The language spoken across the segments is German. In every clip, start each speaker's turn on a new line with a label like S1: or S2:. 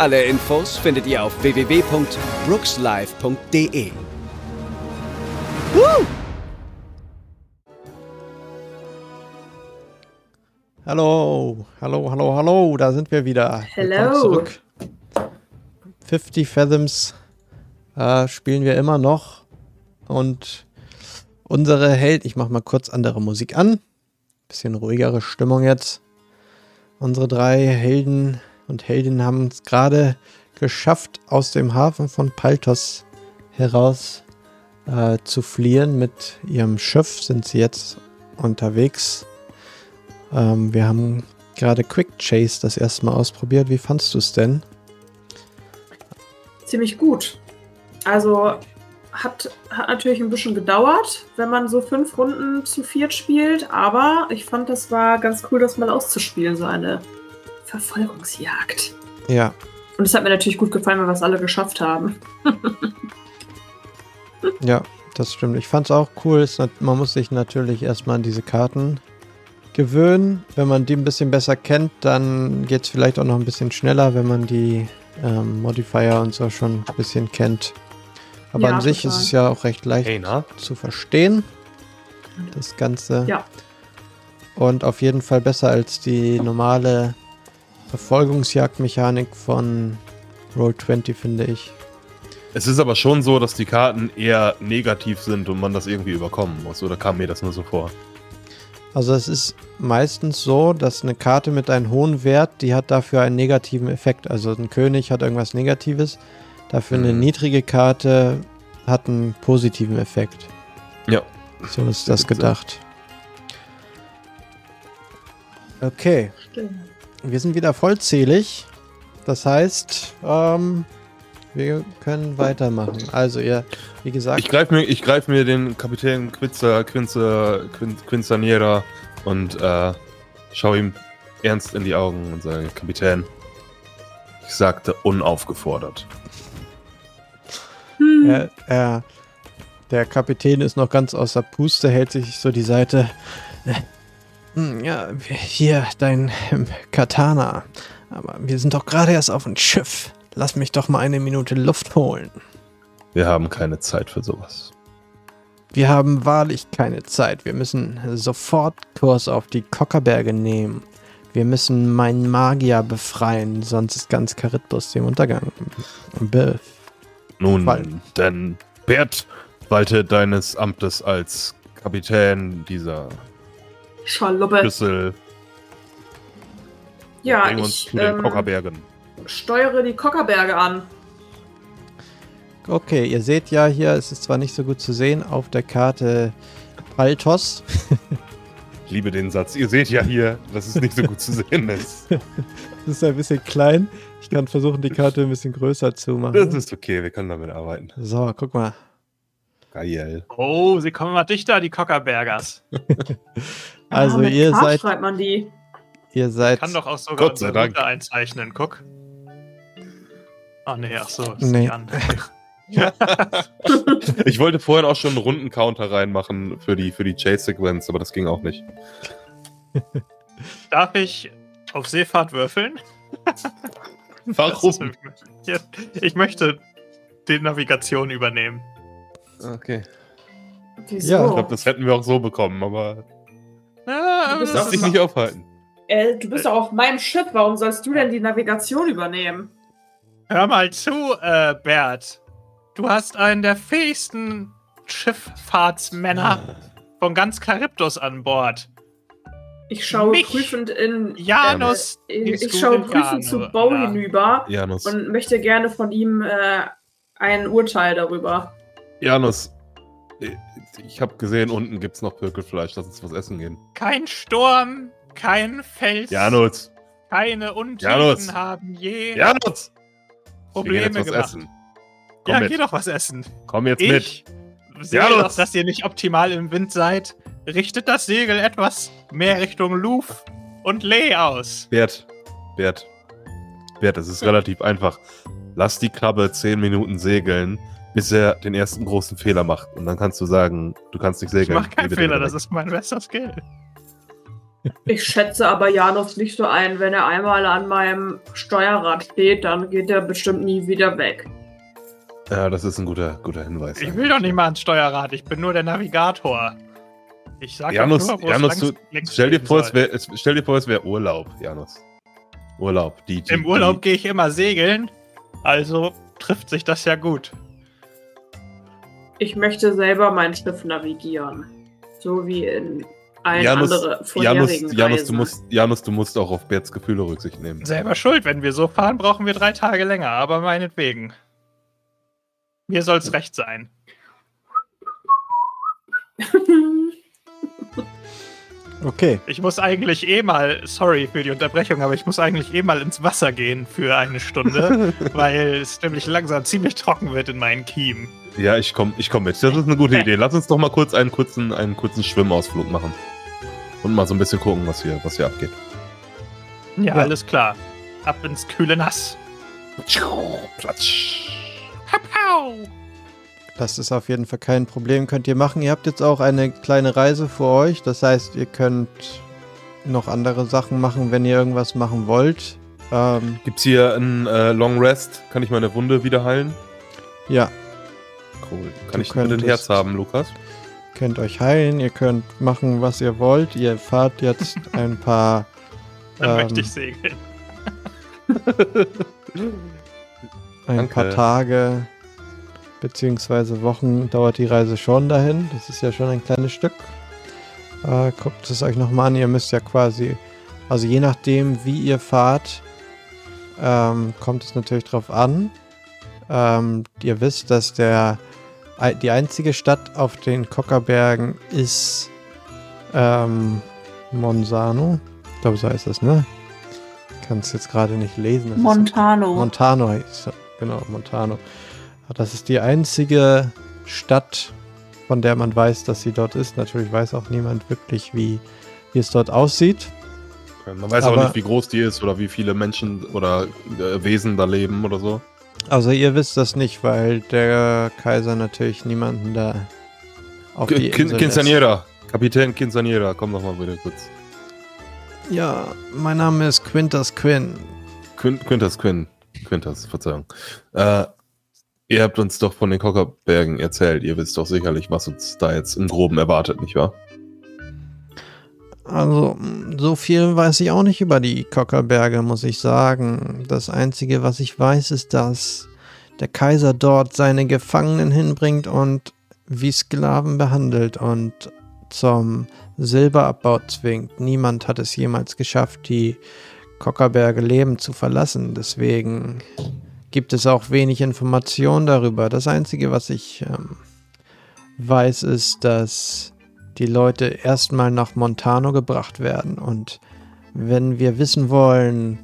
S1: Alle Infos findet ihr auf www.brookslive.de. Woo!
S2: Hallo, hallo, hallo, hallo, da sind wir wieder. Zurück. 50 Fathoms äh, spielen wir immer noch. Und unsere Held, ich mache mal kurz andere Musik an. Bisschen ruhigere Stimmung jetzt. Unsere drei Helden und Heldinnen haben es gerade geschafft, aus dem Hafen von Paltos heraus äh, zu fliehen. Mit ihrem Schiff sind sie jetzt unterwegs. Ähm, wir haben gerade Quick Chase das erste Mal ausprobiert. Wie fandst du es denn?
S3: Ziemlich gut. Also hat, hat natürlich ein bisschen gedauert, wenn man so fünf Runden zu viert spielt, aber ich fand, das war ganz cool, das mal auszuspielen, so eine Verfolgungsjagd.
S2: Ja,
S3: Und es hat mir natürlich gut gefallen, weil wir es alle geschafft haben.
S2: ja, das stimmt. Ich fand es auch cool. Man muss sich natürlich erstmal an diese Karten gewöhnen. Wenn man die ein bisschen besser kennt, dann geht es vielleicht auch noch ein bisschen schneller, wenn man die ähm, Modifier und so schon ein bisschen kennt. Aber
S3: Ja,
S2: an sich
S3: total.
S2: ist es ja auch recht leicht
S4: Hey,
S2: zu verstehen, das Ganze.
S3: Ja.
S2: Und auf jeden Fall besser als die normale Verfolgungsjagdmechanik von Roll20, finde ich.
S4: Es ist aber schon so, dass die Karten eher negativ sind und man das irgendwie überkommen muss. Oder kam mir das nur so vor?
S2: Also es ist meistens so, dass eine Karte mit einem hohen Wert, die hat dafür einen negativen Effekt. Also ein König hat irgendwas Negatives, dafür eine
S4: Mhm.
S2: niedrige Karte hat einen positiven Effekt.
S4: Ja.
S2: So ist das gedacht. Okay,
S3: Stimmt.
S2: Wir sind wieder vollzählig. Das heißt, ähm, wir können weitermachen. Also ihr, wie gesagt,
S4: Ich greife mir, ich greif mir den Kapitän Quinzer, Quinzer, Quin- Quinzaniera und äh, schaue ihm ernst in die Augen und sage, Kapitän, ich sagte unaufgefordert.
S3: Hm.
S2: Er, er, der Kapitän ist noch ganz außer Puste, hält sich so die Seite. Hm, Ja, hier dein Katana. Aber wir sind doch gerade erst auf dem Schiff. Lass mich doch mal eine Minute Luft holen.
S4: Wir haben keine Zeit für sowas.
S2: Wir haben wahrlich keine Zeit. Wir müssen sofort Kurs auf die Kockerberge nehmen. Wir müssen meinen Magier befreien, sonst ist ganz Charybdis dem Untergang. Be
S4: Nun,
S2: Fallen.
S4: denn Bert walte deines Amtes als Kapitän dieser
S3: Schaluppe.
S4: Schlüssel.
S3: Ja,
S4: Bring uns
S3: ich
S4: zu den
S3: ähm,
S4: Kockerbergen.
S3: steuere die Kockerberge an.
S2: Okay, ihr seht ja hier, es ist zwar nicht so gut zu sehen, auf der Karte Paltos.
S4: Ich liebe den Satz. Ihr seht ja hier, dass es nicht so gut zu sehen ist.
S2: Das ist ein bisschen klein. Ich kann versuchen, die Karte ein bisschen größer zu
S4: Das
S2: machen.
S4: ist okay, wir können damit arbeiten.
S2: So, guck mal.
S4: Geil.
S5: Oh, sie kommen mal dichter, die Cockerbergers.
S2: Also
S3: ah, mit
S2: ihr
S3: K
S2: seid,
S3: schreibt man die.
S2: ihr seid.
S5: Kann doch auch sogar
S4: Gott sei Dank.
S5: Einzeichnen, guck. Ach nee, ach so, ist
S2: Nee.
S5: die andere.
S4: Ich wollte vorhin auch schon einen Rundencounter reinmachen für die, für die Chase-Sequenz, aber das ging auch nicht.
S5: Darf ich auf Seefahrt würfeln?
S4: Warum?
S5: Ja, Ich möchte die Navigation übernehmen.
S4: Okay.
S3: Wieso?
S2: Ja,
S4: Ich glaube, das hätten wir auch so bekommen, aber
S5: Ah,
S3: Du
S4: dich nicht aufhalten.
S3: äh, du bist doch auf meinem Schiff. Warum sollst du denn die Navigation übernehmen?
S5: Hör mal zu, äh, Bert. Du hast einen der fähigsten Schifffahrtsmänner von ganz Charybdis an Bord.
S3: Ich schaue
S5: Mich?
S3: prüfend in.
S5: Janus,
S3: äh,
S5: hieß
S3: ich schaue
S5: in
S3: prüfend
S5: Janu-
S3: zu Bo
S5: ja.
S3: hinüber
S4: Janus.
S3: und möchte gerne von ihm äh, ein Urteil darüber.
S4: Janus. Ich habe gesehen, unten gibt's noch Pökelfleisch. Lass uns was essen gehen.
S5: kein Sturm, kein Fels,
S4: Janus.
S5: keine Untiefen haben je
S4: Janus!
S5: Probleme
S4: was
S5: gemacht.
S4: essen. Komm
S5: Ja,
S4: mit.
S5: geh doch was essen.
S4: Komm jetzt mit.
S5: Ich sehe
S4: Ja,
S5: doch, dass ihr nicht optimal im Wind seid. Richtet das Segel etwas mehr Richtung Luf und Lee aus.
S4: Bert, Bert, Bert, es ist relativ einfach. Lass die Krabbe 10 Minuten segeln, bis er den ersten großen Fehler macht. Und dann kannst du sagen, du kannst nicht
S5: Ich
S4: segeln.
S5: mach keinen Fehler, das ist mein bester Skill.
S3: Ich schätze aber Janus nicht so ein, wenn er einmal an meinem Steuerrad steht, dann geht er bestimmt nie wieder weg.
S4: Ja, das ist ein guter, guter Hinweis.
S5: Ich will doch nicht mal ans Steuerrad, ich bin nur der Navigator. Ich sag
S4: Janus,
S5: nur,
S4: Janus
S5: es
S4: du, stell, dir vor, wär, es, stell dir vor, es wäre Urlaub, Janus. Urlaub. Die, die,
S5: Im Urlaub gehe ich immer segeln, also trifft sich das ja gut.
S3: Ich möchte selber mein Schiff navigieren. So wie in allen
S4: Janus,
S3: anderen
S4: Janus,
S3: vorherigen
S4: Janus, du musst, Janus, du musst auch auf Berts Gefühle Rücksicht nehmen.
S5: Selber schuld, wenn wir so fahren, brauchen wir drei Tage länger, aber meinetwegen. Mir soll's recht sein.
S2: Okay.
S5: Ich muss eigentlich eh mal, sorry für die Unterbrechung, aber ich muss eigentlich eh mal ins Wasser gehen für eine Stunde, weil es nämlich langsam ziemlich trocken wird in meinen Kiemen.
S4: Ja, ich komme ich komm mit. Das ist eine gute Idee. Lass uns doch mal kurz einen kurzen, einen kurzen Schwimmausflug machen. Und mal so ein bisschen gucken, was hier, was hier abgeht.
S5: Ja,
S2: Ja.
S5: alles klar. Ab ins kühle Nass.
S4: Platsch.
S5: Hau,
S2: Das ist auf jeden Fall kein Problem, könnt ihr machen. Ihr habt jetzt auch eine kleine Reise vor euch. Das heißt, ihr könnt noch andere Sachen machen, wenn ihr irgendwas machen wollt. Ähm,
S4: Gibt's hier einen äh, Long Rest? Kann ich meine Wunde wieder heilen?
S2: ja,
S4: Cool. Kann
S2: Du
S4: ich bitte ein
S2: könntest-
S4: Herz haben, Lukas?
S2: könnt euch heilen, ihr könnt machen, was ihr wollt. Ihr fahrt jetzt ein paar
S5: Dann
S2: Ähm,
S5: möchte ich segeln.
S2: ein
S4: Danke.
S2: paar Tage beziehungsweise Wochen dauert die Reise schon dahin. Das ist ja schon ein kleines Stück. Äh, guckt es euch nochmal an. Ihr müsst ja quasi, also je nachdem, wie ihr fahrt, ähm, kommt es natürlich drauf an. Ähm, ihr wisst, dass der die einzige Stadt auf den Kockerbergen ist ähm, Monsano. Ich glaube, so heißt das, ne? Kann es jetzt gerade nicht lesen. Das ist-
S3: Montano.
S2: Montano heißt. Genau, Montano. Das ist die einzige Stadt, von der man weiß, dass sie dort ist. Natürlich weiß auch niemand wirklich, wie, wie es dort aussieht.
S4: Man weiß
S2: Aber-
S4: auch nicht, wie groß die ist oder wie viele Menschen oder äh, Wesen da leben oder so.
S2: Also ihr wisst das nicht, weil der Kaiser natürlich niemanden da auf die
S4: Kin
S2: Insel lässt.
S4: Quinceañera. Kapitän Quinceañera, komm doch mal bitte kurz.
S2: Ja, mein Name ist Quintus Quinn.
S4: Quin Quintas Quinn. Quintas, Verzeihung. Äh, ihr habt uns doch von den Kockerbergen erzählt. Ihr wisst doch sicherlich, was uns da jetzt im Groben erwartet, nicht wahr?
S2: Also, so viel weiß ich auch nicht über die Kockerberge, muss ich sagen. Das Einzige, was ich weiß, ist, dass der Kaiser dort seine Gefangenen hinbringt und wie Sklaven behandelt und zum Silberabbau zwingt. Niemand hat es jemals geschafft, die Kockerberge lebend zu verlassen. Deswegen gibt es auch wenig Informationen darüber. Das Einzige, was ich ähm, weiß, ist, dass die Leute erstmal nach Montano gebracht werden. Und wenn wir wissen wollen,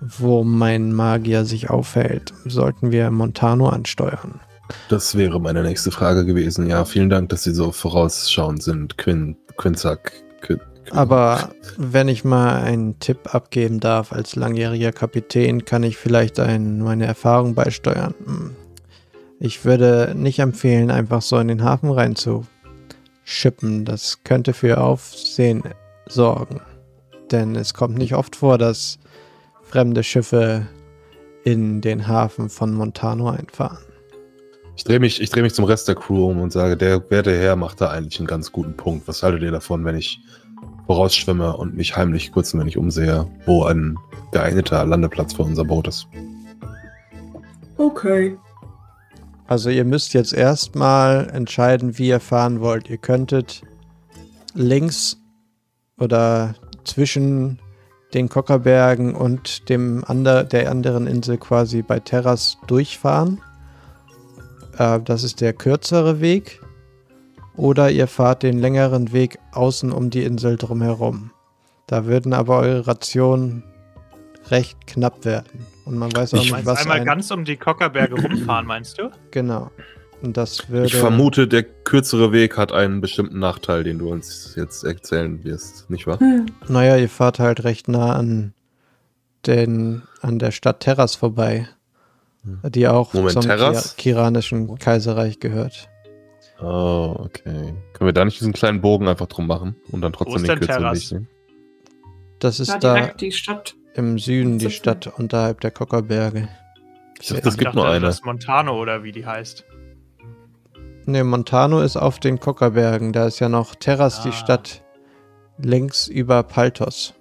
S2: wo mein Magier sich aufhält, sollten wir Montano ansteuern.
S4: Das wäre meine nächste Frage gewesen. Ja, vielen Dank, dass Sie so vorausschauend sind, Quinn, Quinzack. Quin, Quin.
S2: Aber wenn ich mal einen Tipp abgeben darf, als langjähriger Kapitän, kann ich vielleicht ein, meine Erfahrung beisteuern. Hm. Ich würde nicht empfehlen, einfach so in den Hafen reinzuschippen. Das könnte für Aufsehen sorgen. Denn es kommt nicht oft vor, dass fremde Schiffe in den Hafen von Montano einfahren.
S4: Ich drehe mich, ich dreh mich zum Rest der Crew um und sage, der werte Herr macht da eigentlich einen ganz guten Punkt. Was haltet ihr davon, wenn ich vorausschwimme und mich heimlich kurz ein wenig umsehe, wo ein geeigneter Landeplatz für unser Boot ist?
S3: Okay.
S2: Also ihr müsst jetzt erstmal entscheiden, wie ihr fahren wollt. Ihr könntet links oder zwischen den Kockerbergen und dem ander, der anderen Insel quasi bei Terras durchfahren. Äh, das ist der kürzere Weg. Oder ihr fahrt den längeren Weg außen um die Insel drumherum. Da würden aber eure Rationen recht knapp werden. Und man weiß auch
S4: Ich
S2: nicht, was
S5: einmal
S2: ein,
S5: ganz um die Kockerberge rumfahren, meinst du?
S2: Genau. Und das würde...
S4: Ich vermute, der kürzere Weg hat einen bestimmten Nachteil, den du uns jetzt erzählen wirst, nicht wahr?
S3: Hm.
S2: Naja, ihr fahrt halt recht nah an, den, an der Stadt Terras vorbei, die auch
S4: Moment,
S2: zum
S4: Terras?
S2: Ki Kiranischen Kaiserreich gehört.
S4: Oh, okay. Können wir da nicht diesen kleinen Bogen einfach drum machen und dann
S5: Wo
S4: trotzdem
S5: ist
S4: den kürzeren
S5: Terras?
S4: Weg nehmen?
S2: Das ist da
S3: direkt die Stadt.
S2: Im Süden die. Stadt unterhalb der Kockerberge.
S4: Ich dachte, es gibt
S5: dachte,
S4: nur eine.
S5: Das ist Montano oder wie die heißt.
S2: Ne, Montano ist auf den Kockerbergen. Da ist ja noch Terras, die
S5: Ah.
S2: Stadt links über Paltos.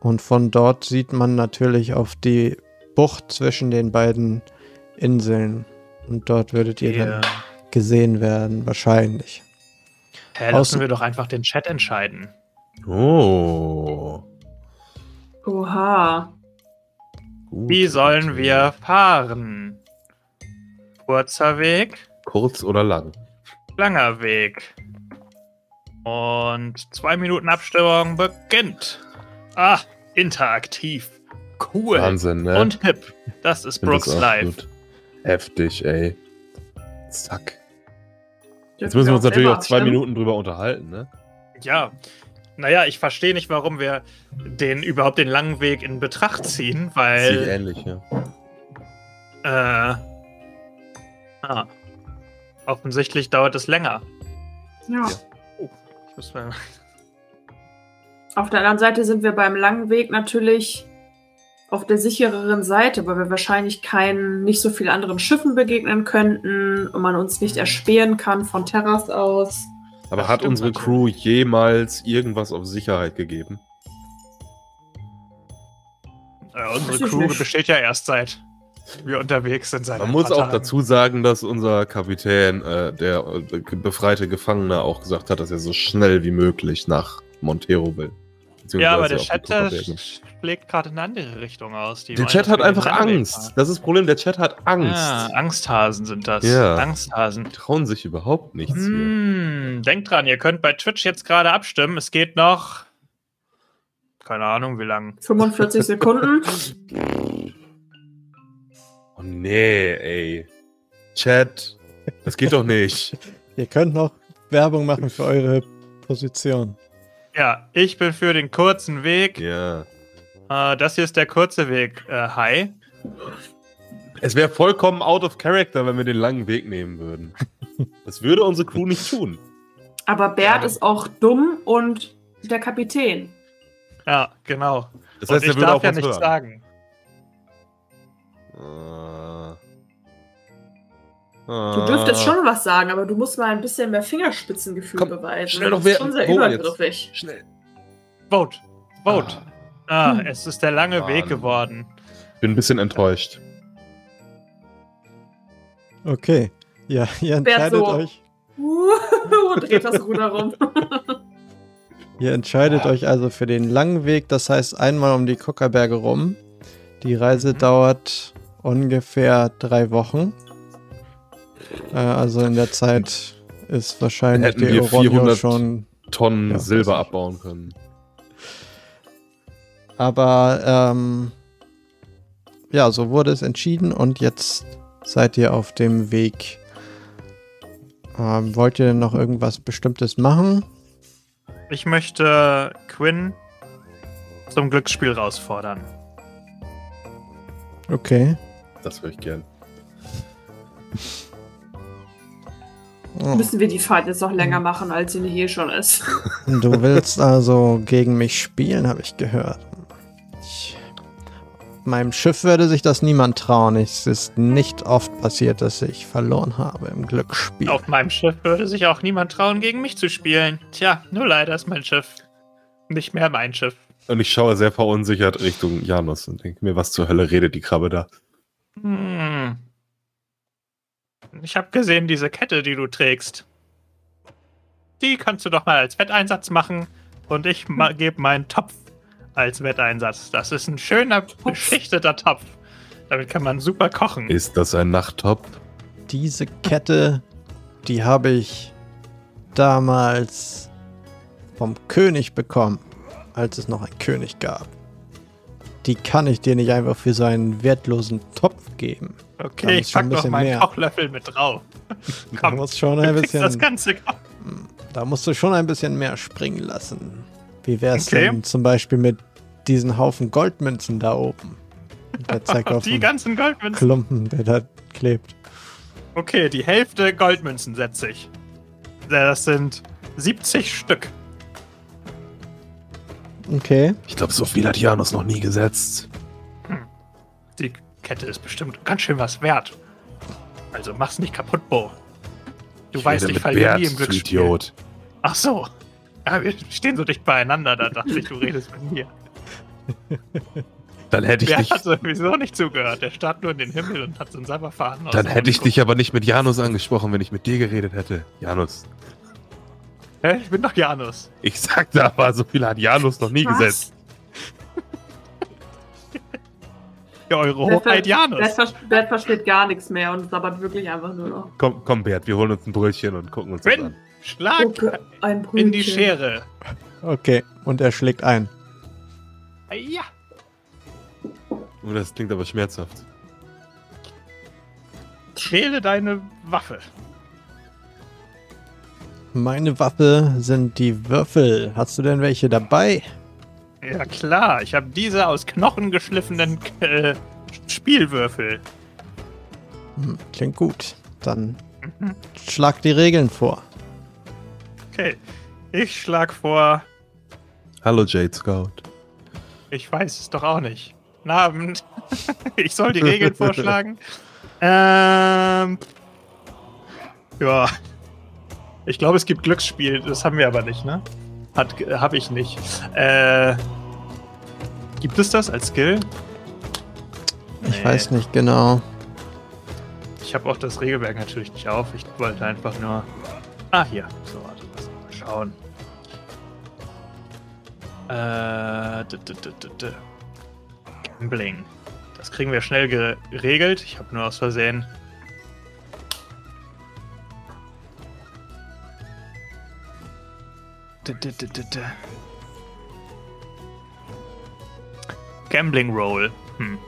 S2: Und von dort sieht man natürlich auf die Bucht zwischen den beiden Inseln. Und dort würdet ihr dann gesehen werden, wahrscheinlich.
S5: Hä, lassen
S2: Außen-
S5: wir doch einfach den Chat entscheiden.
S4: Oh.
S3: Oha.
S4: Gut.
S5: Wie sollen wir fahren? Kurzer Weg,
S4: Kurz oder lang?
S5: langer Weg. Und zwei Minuten Abstimmung beginnt. Ah, interaktiv. Cool.
S4: Wahnsinn, ne?
S5: Und hip. Das ist
S4: das
S5: Brooks
S4: auch
S5: Live.
S4: gut. Heftig, ey. Zack. Jetzt müssen wir uns natürlich auch zwei? Minuten drüber unterhalten, ne?
S5: Ja. Naja, ich verstehe nicht, warum wir den überhaupt den langen Weg in Betracht ziehen,
S4: Sieht
S5: weil.
S4: ähnlich, ja.
S5: Äh, ah, offensichtlich dauert es länger.
S3: Ja.
S5: Ich muss mal,
S3: Auf der anderen Seite sind wir beim langen Weg natürlich auf der sichereren Seite, weil wir wahrscheinlich keinen, nicht so viel anderen Schiffen begegnen könnten und man uns nicht erspähen kann von Terras aus.
S4: Aber
S5: Das
S4: hat unsere
S5: natürlich.
S4: Crew jemals irgendwas auf Sicherheit gegeben?
S5: äh, unsere Crew
S3: nicht.
S5: besteht ja erst seit wir unterwegs sind. Seit
S4: Man muss auch
S5: Tagen.
S4: dazu sagen, dass unser Kapitän, äh, der äh, befreite Gefangene, auch gesagt hat, dass er so schnell wie möglich nach Montero will.
S5: Ja, aber
S4: Beziehungsweise
S5: der
S4: auf
S5: schlägt gerade in eine andere Richtung aus. Die
S4: Der Chat hat einfach Angst.
S5: fahren.
S4: Das ist das Problem, der Chat hat Angst.
S5: Ja, Angsthasen sind das.
S4: Ja.
S5: Angsthasen.
S4: Die trauen sich überhaupt nichts hier.
S5: Hm, denkt dran, ihr könnt bei Twitch jetzt gerade abstimmen. Es geht noch. Keine Ahnung, wie lang.
S3: 45 Sekunden.
S4: Oh nee, ey. Chat, das geht doch nicht.
S2: Ihr könnt noch Werbung machen für eure Position.
S5: Ja, ich bin für den kurzen Weg.
S4: ja.
S5: Äh, das hier ist der kurze Weg. Äh, hi.
S4: Es wäre vollkommen out of character, wenn wir den langen Weg nehmen würden. Das würde unsere Crew nicht tun.
S3: Aber Bert
S5: Ja.
S3: ist auch dumm und der Kapitän.
S5: Ja, genau.
S4: Das
S5: Und
S4: heißt,
S5: ich
S4: er würde
S5: darf ja nichts
S4: hören.
S5: sagen.
S4: Ah.
S3: Du dürftest schon was sagen, aber du musst mal ein bisschen mehr Fingerspitzengefühl
S4: Komm,
S3: beweisen.
S4: schnell
S3: das
S4: noch
S3: ist
S4: wer-
S3: schon sehr
S4: wo jetzt?
S3: übergriffig.
S4: Schnell.
S5: Vote. Vote. Ah,
S3: Hm.
S5: es ist der lange
S4: Mann.
S5: Weg geworden.
S4: Bin ein bisschen enttäuscht.
S2: Okay. Ja, ihr entscheidet
S3: so.
S2: euch.
S3: Uh, dreht das Ruder rum.
S2: Ihr entscheidet euch also für den langen Weg, das heißt einmal um die Kockerberge rum. Die Reise
S5: Mhm.
S2: dauert ungefähr drei Wochen. Äh, also in der Zeit ist wahrscheinlich
S4: Hätten
S2: die
S4: wir
S2: Oronio
S4: 400
S2: schon.
S4: Tonnen
S2: Ja,
S4: Silber abbauen können.
S2: Aber ähm, ja, so wurde es entschieden und jetzt seid ihr auf dem Weg. Ähm, wollt ihr denn noch irgendwas Bestimmtes machen?
S5: Ich möchte Quinn zum Glücksspiel herausfordern.
S2: Okay.
S4: Das würde ich gern.
S2: Oh.
S3: Müssen wir die Fahrt jetzt noch länger machen, als sie nicht eh schon ist.
S2: Du willst also gegen mich spielen, habe ich gehört. Meinem Schiff würde sich das niemand trauen. Es ist nicht oft passiert, dass ich verloren habe im Glücksspiel.
S5: Auf meinem Schiff würde sich auch niemand trauen, gegen mich zu spielen. Tja, nur leider ist mein Schiff nicht mehr mein Schiff.
S4: Und ich schaue sehr verunsichert Richtung Janus und denke mir, was zur Hölle redet die Krabbe da?
S5: Hm. Ich habe gesehen, diese Kette, die du trägst. Die kannst du doch mal als Wetteinsatz machen und ich ma- gebe meinen Topf als Wetteinsatz. Das ist ein schöner, beschichteter Topf. Damit kann man super kochen.
S4: Ist das ein Nachttop?
S2: Diese Kette, die habe ich damals vom König bekommen, als es noch einen König gab. die kann ich dir nicht einfach für so einen wertlosen Topf geben. Da
S5: Okay, ich pack noch
S2: bisschen
S5: meinen
S2: mehr.
S5: Kochlöffel mit drauf.
S2: Da
S5: Komm,
S2: musst, schon
S5: du
S2: ein
S5: kriegst das
S2: bisschen,
S5: Ganze.
S2: da musst du schon ein bisschen mehr springen lassen. Wie wär's
S5: Okay.
S2: denn zum Beispiel mit diesen Haufen Goldmünzen da oben? Und Der zeigt auf
S5: Die
S2: den
S5: ganzen Goldmünzen.
S2: Klumpen, der da klebt.
S5: Okay, die Hälfte Goldmünzen setze ich. Das sind 70 Stück.
S2: Okay.
S4: Ich glaube, so viel hat Janus noch nie gesetzt.
S5: Die Kette ist bestimmt ganz schön was wert. Also mach's nicht kaputt, Bo. Du
S4: Ich
S5: weißt, ich falle nie im Glücksspiel.
S4: Idiot.
S5: Ach so. Ja, wir stehen so dicht beieinander, da dachte ich, du redest mit mir.
S4: Dann hätte ich
S5: Wer
S4: dich,
S5: hat sowieso nicht zugehört? Der starrt nur in den Himmel und hat so einen Cyberfaden aus
S4: dann hätte ich dich aber nicht mit Janus angesprochen, wenn ich mit dir geredet hätte. Janus.
S5: Hä? Ich bin doch Janus.
S4: Ich sagte aber, so viel hat Janus noch nie
S3: Was?
S4: gesetzt.
S5: Ja, eure
S3: Bert,
S5: Hoheit Janus.
S3: Bert, ver- Bert versteht gar nichts mehr und sabbert wirklich einfach nur noch.
S4: Komm, komm, Bert, wir holen uns ein Brötchen und gucken uns das an.
S5: Schlag
S3: Okay,
S5: in die Schere.
S2: Okay. Und er schlägt ein.
S5: Ja.
S4: Oh, das klingt aber schmerzhaft.
S5: Wähle deine Waffe.
S2: Meine Waffe sind die Würfel. Hast du denn welche dabei?
S5: Ja klar, ich habe diese aus Knochen geschliffenen äh, Spielwürfel.
S2: Hm, klingt gut. Dann
S5: Mhm.
S2: schlag die Regeln vor.
S5: Okay, ich schlag vor,
S4: Hallo, Jade Scout.
S5: ich weiß es doch auch nicht. Guten Abend. ich soll die Regeln vorschlagen. Ähm. Ja. Ich glaube, es gibt Glücksspiel, das haben wir aber nicht, ne? Hat, habe ich nicht. Äh. Gibt es das als Skill?
S2: Ich
S5: Nee.
S2: weiß nicht genau.
S5: Ich habe auch das Regelwerk natürlich nicht auf. Ich wollte einfach nur. Ah, hier. So, schauen. Äh. d- d- d- Gambling. Das kriegen wir schnell geregelt. Ich habe nur aus Versehen. Gambling Roll. Hm.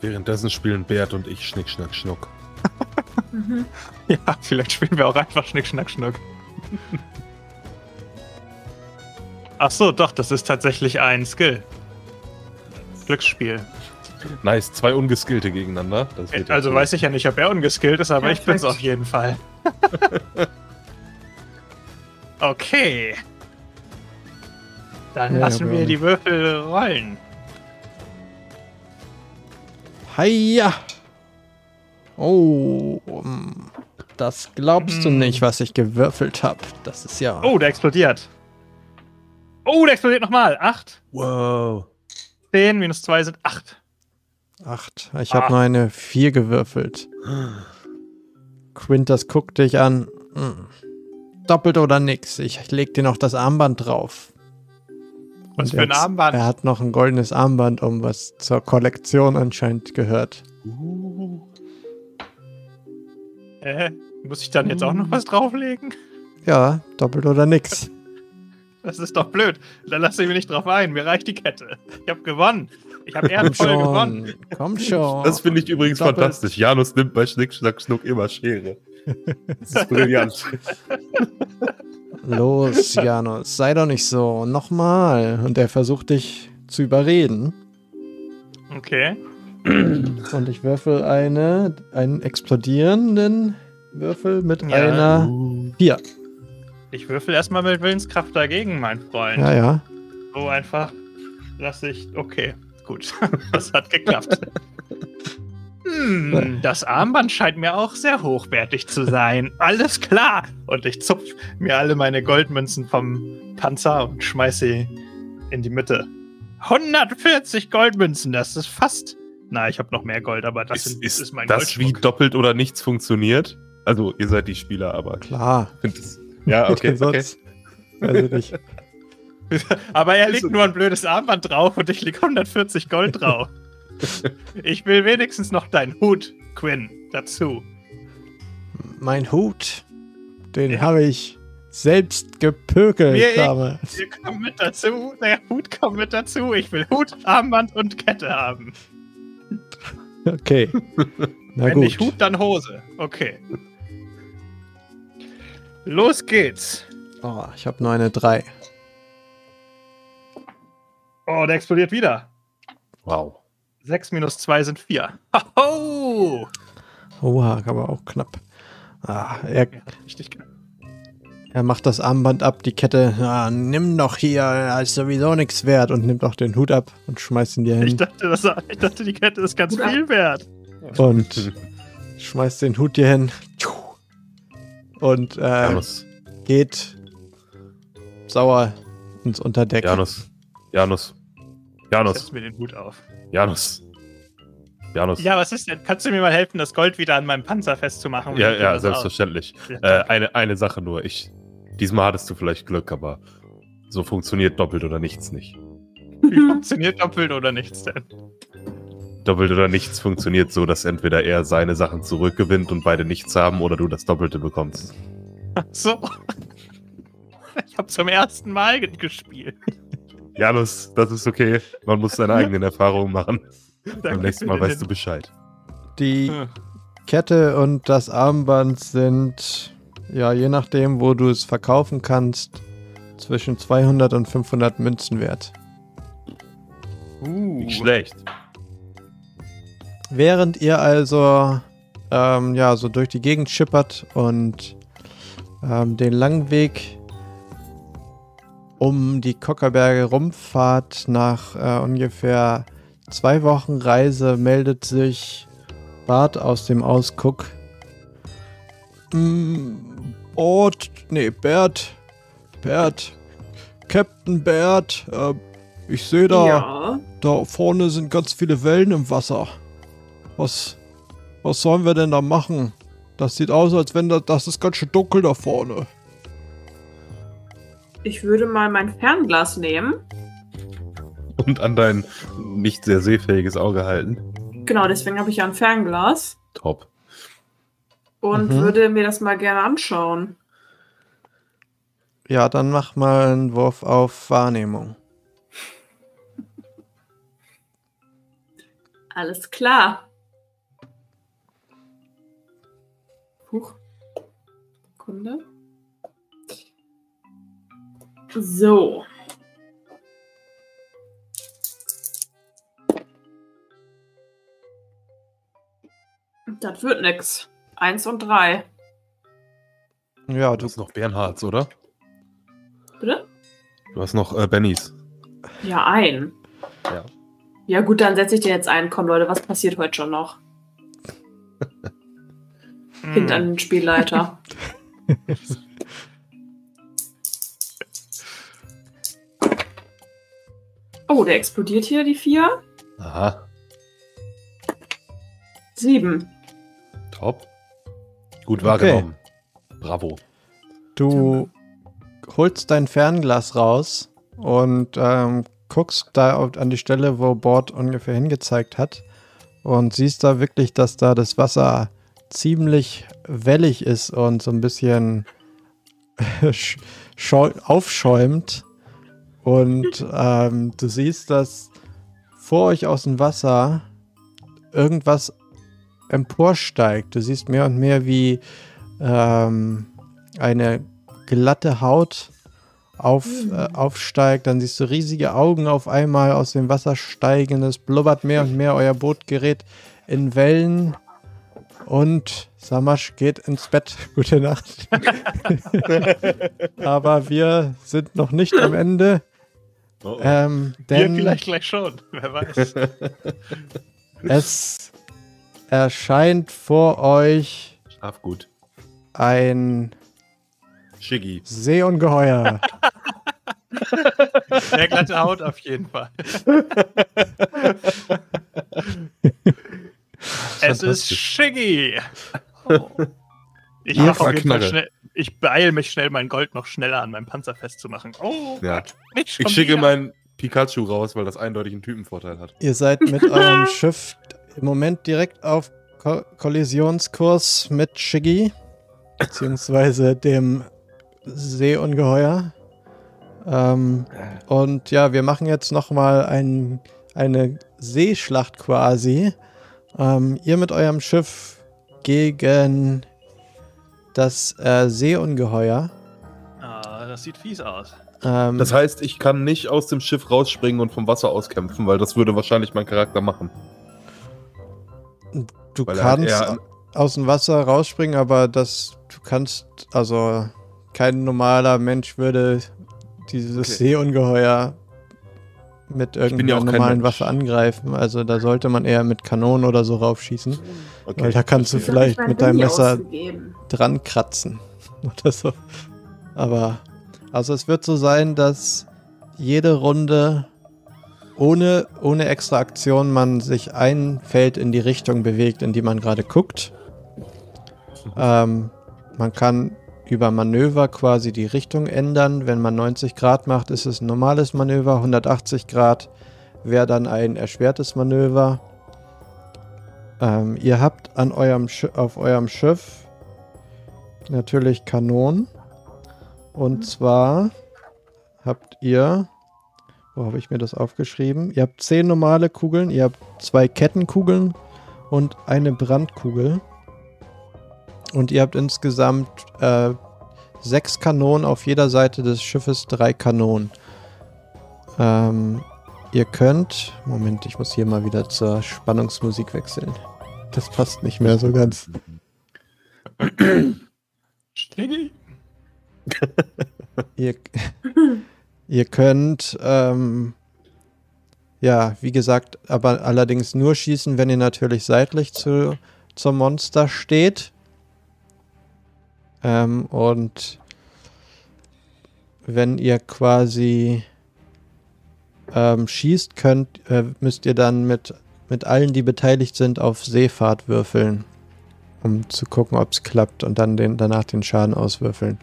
S4: Währenddessen spielen Bert und ich Schnick, Schnack, Schnuck.
S3: Mhm.
S5: Ja, vielleicht spielen wir auch einfach Schnick, Schnack, Schnuck. Ach so, doch, das ist tatsächlich ein Skill. Glücksspiel.
S4: Nice, zwei Ungeskillte gegeneinander. Ja
S5: Also
S4: cool.
S5: weiß ich ja nicht, ob er ungeskillt ist, aber ich bin's
S3: Perfekt.
S5: auf jeden Fall. okay. Dann
S2: Ja,
S5: lassen wir die Würfel rollen.
S2: Heia! Oh, mm, das glaubst du
S5: Hm.
S2: nicht, was ich gewürfelt habe. Das ist ja
S5: Oh, der explodiert. Oh, der explodiert nochmal. Acht.
S4: Wow.
S5: 10 minus 2 sind 8.
S2: acht. Ich habe
S5: Ah.
S2: nur eine vier gewürfelt. Quintus guckt dich an. Mm. Doppelt oder nix. Ich leg dir noch das Armband drauf.
S5: Was
S2: Und
S5: für ein Armband?
S2: Er hat noch ein goldenes Armband um, was zur Kollektion anscheinend gehört.
S5: Äh, muss ich dann jetzt auch noch was drauflegen?
S2: Ja, doppelt oder nix.
S5: Das ist doch blöd. Da lasse ich mich nicht drauf ein. Mir reicht die Kette. Ich habe gewonnen. Ich habe ehrenvoll gewonnen.
S2: Komm schon.
S4: Das finde ich übrigens
S2: Doppelt.
S4: fantastisch. Janus nimmt bei Schnick, Schnack, Schnuck immer Schere. Das ist brillant.
S2: Los, Janus, sei doch nicht so. Nochmal. Und er versucht dich zu überreden.
S5: Okay.
S2: Und ich würfel eine, einen explodierenden Würfel mit
S5: Ja.
S2: einer 4.
S5: Ich würfel erstmal mit Willenskraft dagegen, mein Freund.
S2: Ja, ja.
S5: So einfach lasse ich. Okay, gut. Das hat geklappt. Hm, das Armband scheint mir auch sehr hochwertig zu sein. Alles klar. Und ich zupf mir alle meine Goldmünzen vom Panzer und schmeiß sie in die Mitte. 140 Goldmünzen, das ist fast. Na, ich habe noch mehr Gold, aber das
S4: ist,
S5: sind,
S4: ist,
S5: ist mein
S4: das wie
S5: Goldschmuck.
S4: doppelt oder nichts funktioniert? Also, ihr seid die Spieler, aber ich
S2: Klar.
S4: finde es. Ja, okay. okay.
S2: Ich nicht.
S5: Aber er legt nur ein blödes Armband drauf und ich leg 140 Gold drauf. ich will wenigstens noch deinen Hut, Quinn, dazu.
S2: Mein Hut Den
S5: Ja.
S2: habe ich selbst gepökelt,
S5: Mir
S2: Dame.
S5: Wir kommen mit dazu. Der Hut kommt mit dazu. Ich will Hut, Armband und Kette haben.
S2: Okay. Na
S5: Wenn
S2: gut.
S5: nicht Hut, dann Hose. Okay. Los geht's.
S2: Oh, ich habe nur eine 3.
S5: Oh, der explodiert wieder.
S4: Wow.
S5: 6 minus 2 sind 4. Hoho!
S2: Oha, aber auch knapp. Ah, er,
S5: Ja, richtig knapp.
S2: er macht das Armband ab, die Kette. Ah, nimm doch hier, ja, ist sowieso nichts wert. Und nimmt auch den Hut ab und schmeißt ihn dir
S5: Ich
S2: hin.
S5: dachte, das, ich dachte, die Kette ist ganz
S3: Hut ab.
S5: viel wert.
S2: Und schmeißt den Hut dir hin. Und äh,
S4: Janus.
S2: geht sauer ins Unterdeck.
S4: Janus. Janus. Janus.
S5: Setz mir den Hut auf.
S4: Janus. Janus.
S5: Ja, was ist denn? Kannst du mir mal helfen, das Gold wieder an meinem Panzer festzumachen?
S4: Ja, ja, selbstverständlich.
S5: Ja,
S4: Äh, eine, eine Sache nur. Ich, diesmal hattest du vielleicht Glück, aber so funktioniert doppelt oder nichts nicht.
S5: Wie funktioniert doppelt oder nichts denn?
S4: Doppelt oder nichts funktioniert so, dass entweder er seine Sachen zurückgewinnt und beide nichts haben oder du das Doppelte bekommst.
S5: So. Ich habe zum ersten Mal ge- gespielt.
S4: Janus, das ist okay. Man muss seine eigenen Erfahrungen machen. Beim nächsten Mal weißt du Bescheid.
S2: Die
S5: Hm.
S2: Kette und das Armband sind, ja, je nachdem, wo du es verkaufen kannst, zwischen 200 und 500 Münzen wert.
S5: Uh.
S4: Nicht schlecht.
S2: Während ihr also ähm, ja, so durch die Gegend schippert und ähm, den langen Weg um die Kockerberge rumfahrt, nach äh, ungefähr zwei Wochen Reise meldet sich Bart aus dem Ausguck. Mm, Bart, nee, Bert, Bert, Captain Bert, äh, ich sehe da,
S3: Ja.
S2: da vorne sind ganz viele Wellen im Wasser. Was, was sollen wir denn da machen? Das sieht aus, als wenn da, das ist ganz schön dunkel da vorne.
S3: Ich würde mal mein Fernglas nehmen.
S4: Und an dein nicht sehr sehfähiges Auge halten.
S3: Genau, deswegen habe ich ja ein Fernglas.
S4: Top.
S3: Und
S2: Mhm.
S3: würde mir das mal gerne anschauen.
S2: Ja, dann mach mal einen Wurf auf Wahrnehmung.
S3: Alles klar. Huch. Sekunde. So. Das wird nix. Eins und drei.
S2: Ja,
S4: Du hast noch Bernhards, oder?
S3: Bitte?
S4: Du hast noch äh, Bennys.
S3: Ja, ein.
S4: Ja.
S3: Ja, gut, dann setze ich dir jetzt ein. Komm, Leute, was passiert heute schon noch?
S5: Hm.
S3: Hint an den Spielleiter. oh, der explodiert hier, die vier.
S4: Aha.
S3: Sieben.
S4: Top. Gut wahrgenommen. Bravo.
S2: du holst dein Fernglas raus und ähm, guckst da an die Stelle, wo Bord ungefähr hingezeigt hat und siehst da wirklich, dass da das Wasser ziemlich wellig ist und so ein bisschen sch- schäu- aufschäumt. Und ähm, du siehst, dass vor euch aus dem Wasser irgendwas emporsteigt. Du siehst mehr und mehr, wie ähm, eine glatte Haut auf, äh, aufsteigt. Dann siehst du riesige Augen auf einmal aus dem Wasser steigen. Es blubbert mehr und mehr. Euer Boot gerät in Wellen. Und Samasch geht ins Bett. Gute Nacht. Aber wir sind noch nicht am Ende.
S4: Oh, oh.
S2: Ähm, denn
S5: vielleicht gleich schon. Wer weiß.
S2: es erscheint vor euch
S4: Schlaf gut.
S2: ein
S4: Shiggy.
S2: Seeungeheuer.
S5: Sehr glatte Haut auf jeden Fall. es ist. Shiggy. Oh. Ich,
S2: Ihr
S5: mach auf jeden Fall schnell, ich beeile mich schnell, mein Gold noch schneller an meinem Panzer festzumachen. Oh
S4: Ja.
S5: Gott, schon
S4: Ich schicke
S5: wieder.
S4: meinen Pikachu raus, weil das eindeutig einen Typenvorteil hat.
S2: Ihr seid mit eurem Schiff im Moment direkt auf Ko Kollisionskurs mit Shiggy. beziehungsweise dem Seeungeheuer. Ähm, und ja, wir machen jetzt nochmal ein, eine Seeschlacht quasi. Ähm, ihr mit eurem Schiff gegen das äh, Seeungeheuer.
S5: Ah, das sieht fies aus.
S2: Ähm,
S4: Das heißt, ich kann nicht aus dem Schiff rausspringen und vom Wasser auskämpfen, weil das würde wahrscheinlich mein Charakter machen.
S2: du
S4: weil er
S2: kannst
S4: eher-
S2: aus dem Wasser rausspringen, aber das du kannst, also kein normaler Mensch würde dieses
S4: Okay.
S2: Seeungeheuer mit
S4: ja
S2: irgendeiner
S4: kein
S2: normalen
S4: Mensch.
S2: Waffe angreifen. Also da sollte man eher mit Kanonen oder so raufschießen.
S4: Okay.
S2: Weil da kannst du vielleicht mit deinem Messer
S3: ausgegeben.
S2: dran kratzen oder so. Aber also es wird so sein, dass jede Runde ohne, ohne extra Aktion man sich ein Feld in die Richtung bewegt, in die man gerade guckt. Ähm, man kann über Manöver quasi die Richtung ändern. Wenn man 90 Grad macht, ist es ein normales Manöver. 180 Grad wäre dann ein erschwertes Manöver. Ähm, ihr habt an eurem Sch auf eurem Schiff natürlich Kanonen. Und zwar habt ihr, wo habe ich mir das aufgeschrieben? Ihr habt zehn normale Kugeln, ihr habt zwei Kettenkugeln und eine Brandkugel. Und ihr habt insgesamt äh, sechs Kanonen auf jeder Seite des Schiffes, drei Kanonen. Ähm, ihr könnt, Moment, ich muss hier mal wieder zur Spannungsmusik wechseln. Das passt nicht mehr so ganz.
S5: Stingy.
S2: Ihr, ihr könnt, ähm, ja, wie gesagt, aber allerdings nur schießen, wenn ihr natürlich seitlich zu, zum Monster steht. Ähm, und wenn ihr quasi ähm, schießt, könnt, äh, müsst ihr dann mit, mit allen, die beteiligt sind, auf Seefahrt würfeln, um zu gucken, ob es klappt und dann den, danach den Schaden auswürfeln.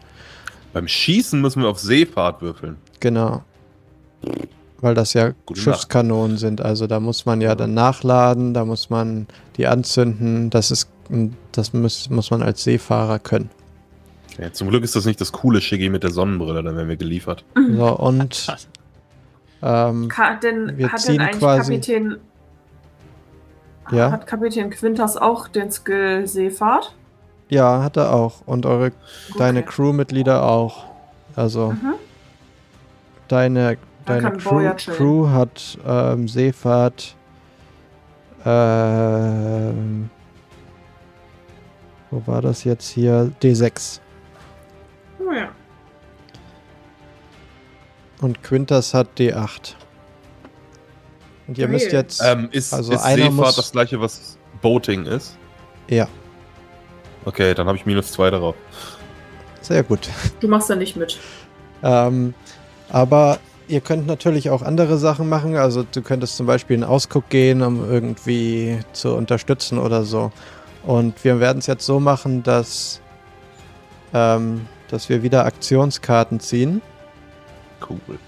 S4: Beim Schießen müssen wir auf Seefahrt würfeln.
S2: Genau. Weil das ja
S4: Gute
S2: Schiffskanonen sind. Also da muss man ja dann nachladen, da muss man die anzünden. Das ist, das muss, muss man als Seefahrer können.
S4: Ja, zum Glück ist das nicht das coole Shiggy mit der Sonnenbrille, dann werden wir geliefert.
S2: So, und ähm,
S3: Ka denn,
S2: Wir
S3: hat
S2: ziehen
S3: denn eigentlich
S2: quasi-
S3: Kapitän.
S2: Ja.
S3: Hat Kapitän Quintas auch den Skill Seefahrt?
S2: ja, hat er auch. Und eure, deine
S3: Okay.
S2: Crewmitglieder auch. Also
S3: Mhm.
S2: deine,
S3: Dann
S2: deine Crew. Crew hat ähm, Seefahrt. Ähm, wo war das jetzt hier? D6.
S3: Ja.
S2: Und Quintas hat D8. Und ihr
S3: Geil.
S2: müsst jetzt.
S4: Ähm, ist
S2: Also
S4: ist
S2: einer
S4: Seefahrt
S2: muss-
S4: das gleiche, was Boating ist?
S2: ja,
S4: Okay, dann habe ich minus zwei darauf.
S2: sehr gut.
S3: Du machst da nicht mit.
S2: Ähm, aber ihr könnt natürlich auch andere Sachen machen. Also du könntest zum Beispiel in Ausguck gehen, um irgendwie zu unterstützen oder so. Und wir werden es jetzt so machen, dass, ähm, dass wir wieder Aktionskarten ziehen.
S4: Cool.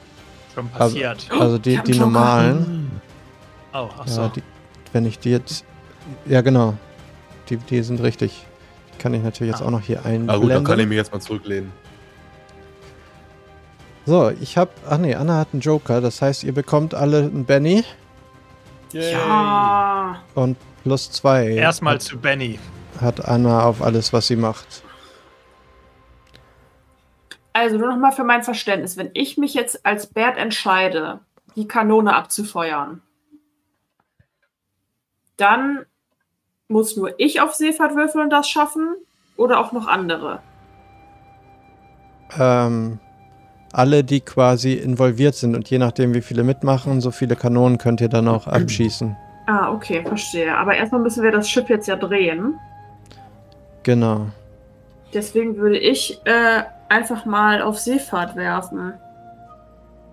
S5: Schon passiert.
S2: Also die,
S3: hab
S2: die
S3: Joker.
S2: normalen.
S5: Oh, ach so.
S2: Ja, die, wenn ich die jetzt. Ja, genau. Die, die sind richtig. Die kann ich natürlich jetzt
S5: Ah.
S2: auch noch hier
S4: Ah
S2: einblenden.
S4: gut, dann kann ich mich jetzt mal zurücklehnen.
S2: so, ich habe. Ach nee, Anna hat einen Joker. Das heißt, ihr bekommt alle einen Benny
S3: Ja.
S2: und plus zwei.
S5: Erstmal
S2: hat,
S5: zu Benny.
S2: hat Anna auf alles, was sie macht.
S3: Also nur nochmal für mein Verständnis. Wenn ich mich jetzt als Bert entscheide, die Kanone abzufeuern, dann muss nur ich auf Seefahrt würfeln und das schaffen oder auch noch andere.
S2: Ähm, alle, die quasi involviert sind und je nachdem, wie viele mitmachen, so viele Kanonen könnt ihr dann auch abschießen.
S3: Ah, okay, verstehe. Aber erstmal müssen wir das Schiff jetzt ja drehen.
S2: Genau.
S3: Deswegen würde ich äh, einfach mal auf Seefahrt werfen.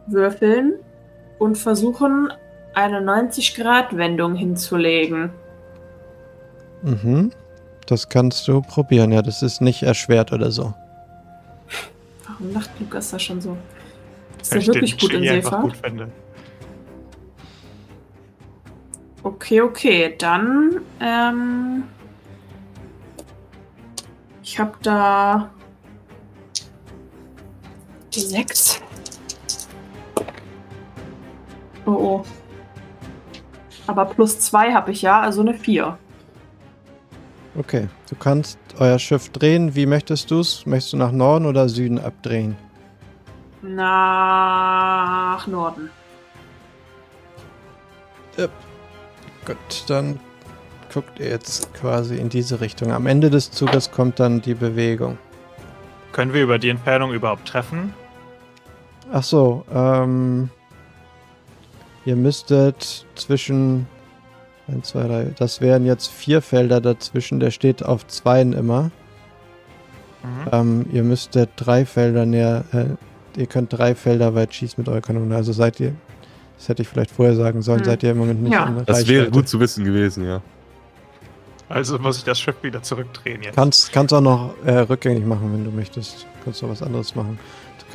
S3: Würfeln und versuchen, eine 90-Grad-Wendung hinzulegen.
S2: Mhm. Das kannst du probieren, ja. Das ist nicht erschwert oder so.
S3: Warum lacht Lukas da schon so? Ist er
S5: ich
S3: wirklich gut in Seefahrt?
S5: gut finde.
S3: Okay, okay, dann ähm, ich Ich habe da die 6. Oh oh. Aber plus 2 habe ich ja, also eine 4.
S2: Okay, du kannst euer Schiff drehen. Wie möchtest du es? Möchtest du nach Norden oder Süden abdrehen?
S3: Nach Norden.
S2: Gut, dann guckt ihr jetzt quasi in diese Richtung. Am Ende des Zuges kommt dann die Bewegung.
S5: Können wir über die Entfernung überhaupt treffen?
S2: Ach so, ähm. Ihr müsstet zwischen. 1, 2, 3. Das wären jetzt vier Felder dazwischen. Der steht auf zweien immer.
S5: Mhm.
S2: Ähm, ihr müsstet drei Felder näher. Äh, ihr könnt drei Felder weit schießen mit eurer Kanone. Also seid ihr. Das hätte ich vielleicht vorher sagen sollen.
S3: Hm.
S2: Seid ihr im Moment nicht
S3: Ja.
S2: in
S4: Das wäre
S2: Reichweite.
S4: gut zu wissen gewesen, ja.
S5: Also muss ich das Schiff wieder zurückdrehen jetzt.
S2: Kannst, kannst auch noch äh, rückgängig machen, wenn du möchtest. Kannst auch was anderes machen.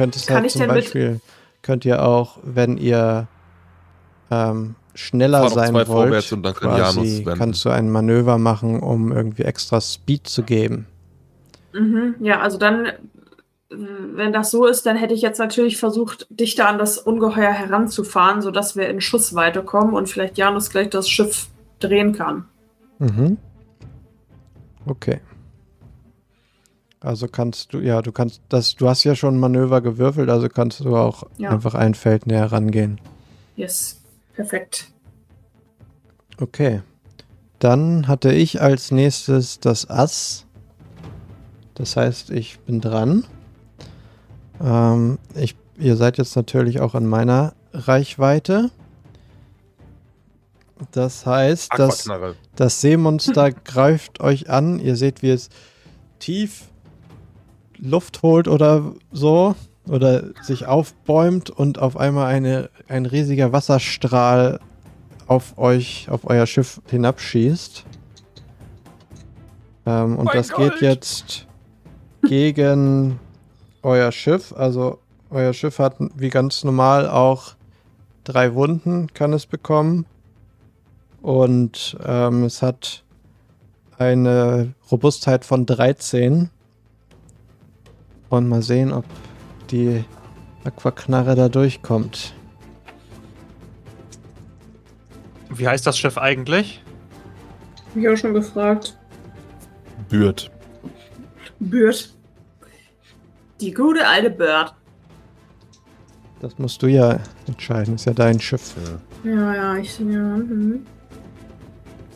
S2: Könntest
S3: Kann
S2: halt
S3: ich
S2: zum Beispiel, könnt ihr auch, wenn ihr ähm, schneller sein wollt,
S4: vorwärts und dann kann
S2: quasi, kannst du ein Manöver machen, um irgendwie extra Speed zu geben.
S3: Mhm, ja, also dann, wenn das so ist, dann hätte ich jetzt natürlich versucht, dichter an das Ungeheuer heranzufahren, sodass wir in Schussweite kommen und vielleicht Janus gleich das Schiff drehen kann.
S2: Mhm. Okay. Also kannst du, ja, du kannst das, du hast ja schon ein Manöver gewürfelt, also kannst du auch
S3: Ja.
S2: einfach ein Feld näher rangehen.
S3: Yes, perfekt.
S2: Okay. Dann hatte ich als nächstes das Ass. Das heißt, ich bin dran. Ähm, ich, ihr seid jetzt natürlich auch in meiner Reichweite. Das heißt, dass das Seemonster greift euch an. Ihr seht, wie es tief Luft holt oder so. Oder sich aufbäumt und auf einmal eine, ein riesiger Wasserstrahl auf euch, auf euer Schiff hinabschießt. Ähm, und
S5: Mein
S2: das
S5: Gold!
S2: geht jetzt gegen euer Schiff. Also euer Schiff hat wie ganz normal auch drei Wunden, kann es bekommen. Und ähm, es hat eine Robustheit von 13. Und mal sehen, ob die Aquaknarre da durchkommt.
S5: Wie heißt das Schiff eigentlich?
S3: Hab ich auch schon gefragt.
S4: Bürt.
S3: Bird. Die gute alte Bird.
S2: Das musst du ja entscheiden, ist ja dein Schiff.
S4: Ja.
S3: Ja, ja, ich. Ja, mhm.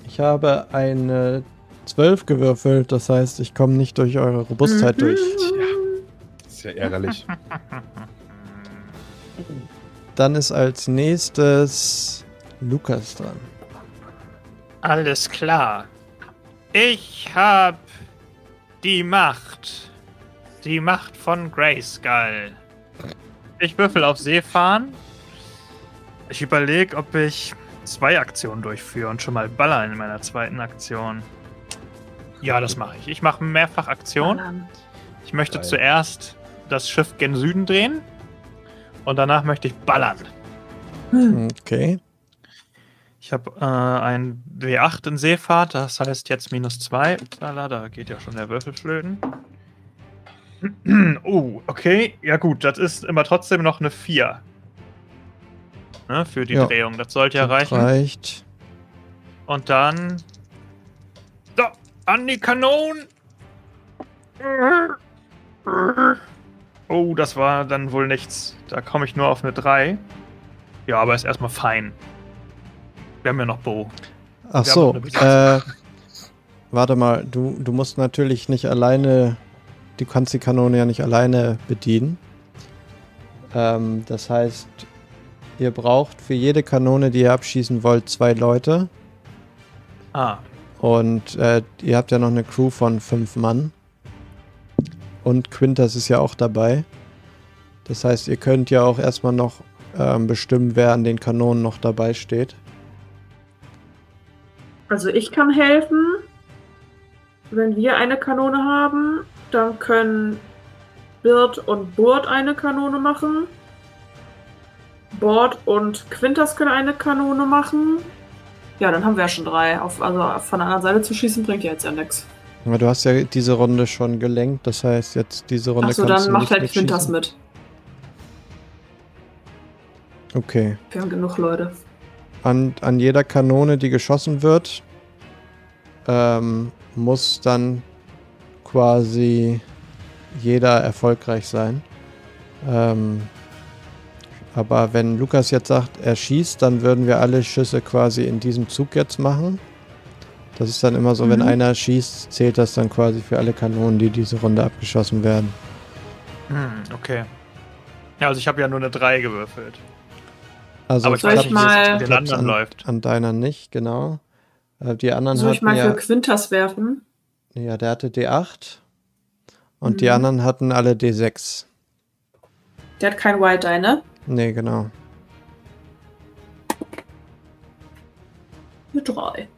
S2: Ich habe eine 12 gewürfelt, das heißt, ich komme nicht durch eure Robustheit
S3: Mhm.
S2: durch.
S4: Ist ja ärgerlich.
S2: Dann ist als nächstes Lukas dran.
S5: Alles klar. Ich hab die Macht. Die Macht von Grayskull. Ich würfel auf See fahren. Ich überlege, ob ich zwei Aktionen durchführe und schon mal baller in meiner zweiten Aktion. Ja, das mache ich. Ich mache mehrfach Aktion.
S3: Ballern.
S5: Ich möchte
S4: Geil.
S5: zuerst das Schiff gen Süden drehen und danach möchte ich ballern.
S2: Okay.
S5: Ich habe äh, ein W8 in Seefahrt, das heißt jetzt minus 2. Upsala, da geht ja schon der Würfel flöten. oh, okay. Ja gut, das ist immer trotzdem noch eine 4. Ne, für die
S2: Ja.
S5: Drehung. Das sollte ja reichen.
S2: reicht.
S5: Und dann. So, an die Kanonen! Oh, das war dann wohl nichts. Da komme ich nur auf eine 3. Ja, aber ist erstmal fein. Wir haben ja noch Bo.
S2: Ach
S5: Wir
S2: so, äh, warte mal, du, du musst natürlich nicht alleine, du kannst die Kanone ja nicht alleine bedienen. Ähm, das heißt, ihr braucht für jede Kanone, die ihr abschießen wollt, zwei Leute.
S5: Ah,
S2: Und äh, ihr habt ja noch eine Crew von fünf Mann. Und Quintas ist ja auch dabei. Das heißt, ihr könnt ja auch erstmal noch ähm, bestimmen, wer an den Kanonen noch dabei steht.
S3: Also ich kann helfen. Wenn wir eine Kanone haben, dann können Bird und Burt eine Kanone machen. Bord und Quintas können eine Kanone machen. Ja, dann haben wir ja schon drei. Auf, also von der anderen Seite zu schießen bringt ja jetzt ja nichts.
S2: Aber du hast ja diese Runde schon gelenkt, das heißt, jetzt diese Runde
S3: Achso,
S2: kannst
S3: dann macht halt Quintas mit.
S2: Okay.
S3: Wir haben genug Leute.
S2: An, an jeder Kanone, die geschossen wird, ähm, muss dann quasi jeder erfolgreich sein. Ähm, aber wenn Lukas jetzt sagt, er schießt, dann würden wir alle Schüsse quasi in diesem Zug jetzt machen. Das ist dann immer so, wenn
S3: Mhm.
S2: einer schießt, zählt das dann quasi für alle Kanonen, die diese Runde abgeschossen werden.
S5: Hm, okay. Ja, also ich habe ja nur eine 3 gewürfelt.
S2: Also
S5: Aber ich weiß
S3: ich
S5: nicht, wie den anderen
S2: an,
S5: läuft.
S2: an deiner nicht, genau. Äh, die anderen
S3: Soll ich mal
S2: ja,
S3: für Quintas werfen?
S2: ja, der hatte D8 und die
S3: Mhm.
S2: anderen hatten alle D6.
S3: Der hat kein Wild Die, ne?
S2: Nee, genau.
S3: Eine 3.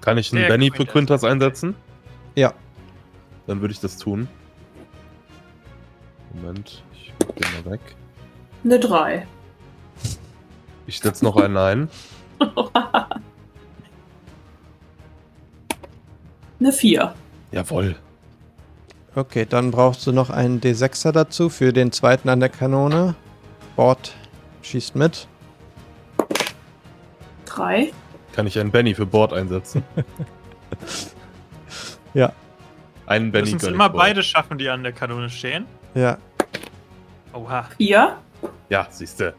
S4: Kann ich einen
S5: Der
S4: Benny für
S5: Quintas.
S4: Einsetzen?
S2: Ja,
S4: Dann würde ich das tun. Moment, ich mach den mal weg.
S3: Eine 3.
S4: Ich setze noch einen ein.
S3: Eine 4.
S4: Jawohl.
S2: okay, dann brauchst du noch einen D6er dazu für den zweiten an der Kanone. Bord schießt mit.
S3: 3.
S4: Kann ich einen Benny für Bord einsetzen?
S2: Ja,
S4: Einen Benny
S5: Müssen es immer
S4: Bord.
S5: beide schaffen, die an der Kanone stehen?
S2: ja,
S5: Oha.
S3: 4.
S4: Ja, siehste.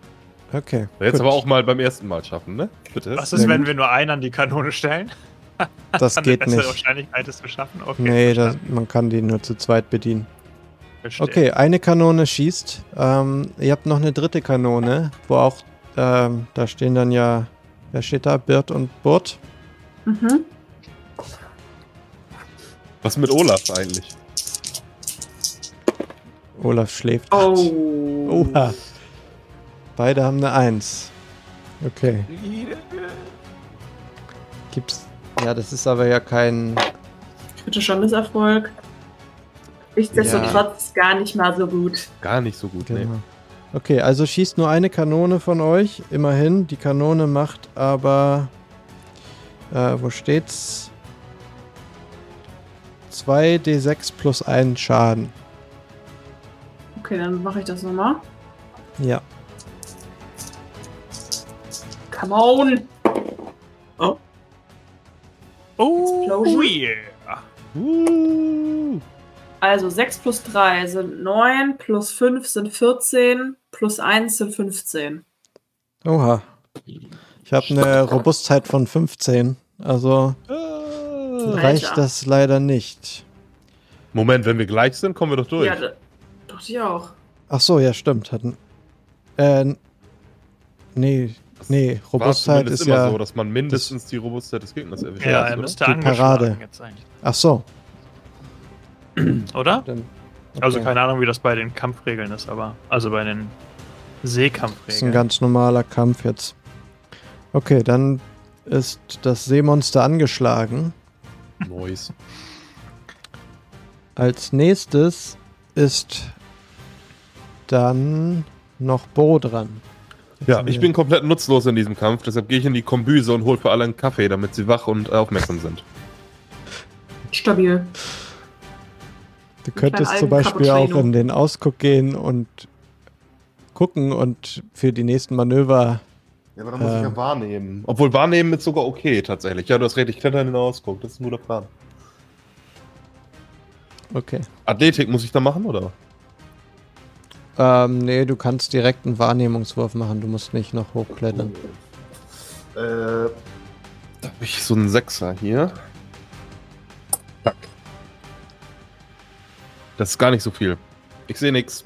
S2: okay.
S4: Jetzt
S2: gut.
S4: aber auch mal beim ersten Mal schaffen, ne? Bitte.
S5: Was ist, wenn
S2: gut.
S5: wir nur einen an die Kanone stellen?
S2: Das
S5: Dann
S2: geht nicht.
S5: Wahrscheinlichkeit, es zu schaffen? Okay,
S2: Nee, das, man kann die nur zu zweit bedienen.
S5: Verstehe.
S2: Okay, eine Kanone schießt. Ähm, ihr habt noch eine dritte Kanone, wo auch, ähm, da stehen dann ja, wer steht da? Birt und Burt.
S3: Mhm.
S4: Was mit Olaf eigentlich?
S2: Olaf schläft.
S3: Oh.
S2: Oha. Beide haben eine Eins. Okay. Gibt's. Ja, das ist aber ja kein.
S3: Kritischer Misserfolg. Nichtsdestotrotz gar nicht mal so gut.
S4: Gar nicht so gut, ne?
S2: Okay, also schießt nur eine Kanone von euch. Immerhin. Die Kanone macht aber. Äh, wo steht's? 2d6 plus 1 Schaden.
S3: Okay, dann mache ich das nochmal.
S2: Ja.
S3: Come on!
S5: Oh,
S3: Explosion.
S5: yeah.
S4: Uh.
S3: Also 6 plus 3 sind 9, plus 5 sind 14, plus 1 sind 15.
S2: Oha. Ich habe eine Robustheit von 15. Also
S4: Ah.
S2: reicht
S3: Alter.
S2: das leider nicht.
S4: Moment, wenn wir gleich sind, kommen wir doch durch.
S3: Ja, doch ich auch.
S2: Ach so, ja, stimmt. Hatten. Äh, nee, nee, Robustheit ist
S4: immer
S2: ja.
S4: so, dass man mindestens die Robustheit des Gegners erwischt.
S5: Ja, er müsste
S2: Die
S5: angeschlagen
S2: Parade.
S5: jetzt eigentlich.
S2: Ach so.
S5: Oder?
S2: Dann,
S5: Also
S2: okay.
S5: keine Ahnung, wie das bei den Kampfregeln ist, aber. Also bei den
S2: Das ist ein
S5: Seekampfregeln.
S2: ganz normaler Kampf jetzt. Okay, dann ist das Seemonster angeschlagen.
S4: Nice.
S2: Als nächstes ist dann noch Bo dran.
S4: Ja, ich bin komplett nutzlos in diesem Kampf, deshalb gehe ich in die Kombüse und hole für alle einen Kaffee, damit sie wach und aufmerksam sind.
S3: Stabil.
S2: Du könntest zum Beispiel auch in den Ausguck gehen und gucken und für die nächsten Manöver.
S4: Ja, aber dann muss
S2: Ähm.
S4: ich ja wahrnehmen. Obwohl wahrnehmen ist sogar okay, tatsächlich. Ja, du hast recht, ich kletter in den Ausguck, das ist ein guter Plan.
S2: Okay.
S4: Athletik muss ich da machen, oder?
S2: Ähm, nee, du kannst direkt einen Wahrnehmungswurf machen. Du musst nicht noch hochklettern.
S4: Äh, da habe ich so einen Sechser hier. Das ist gar nicht so viel. Ich sehe nix.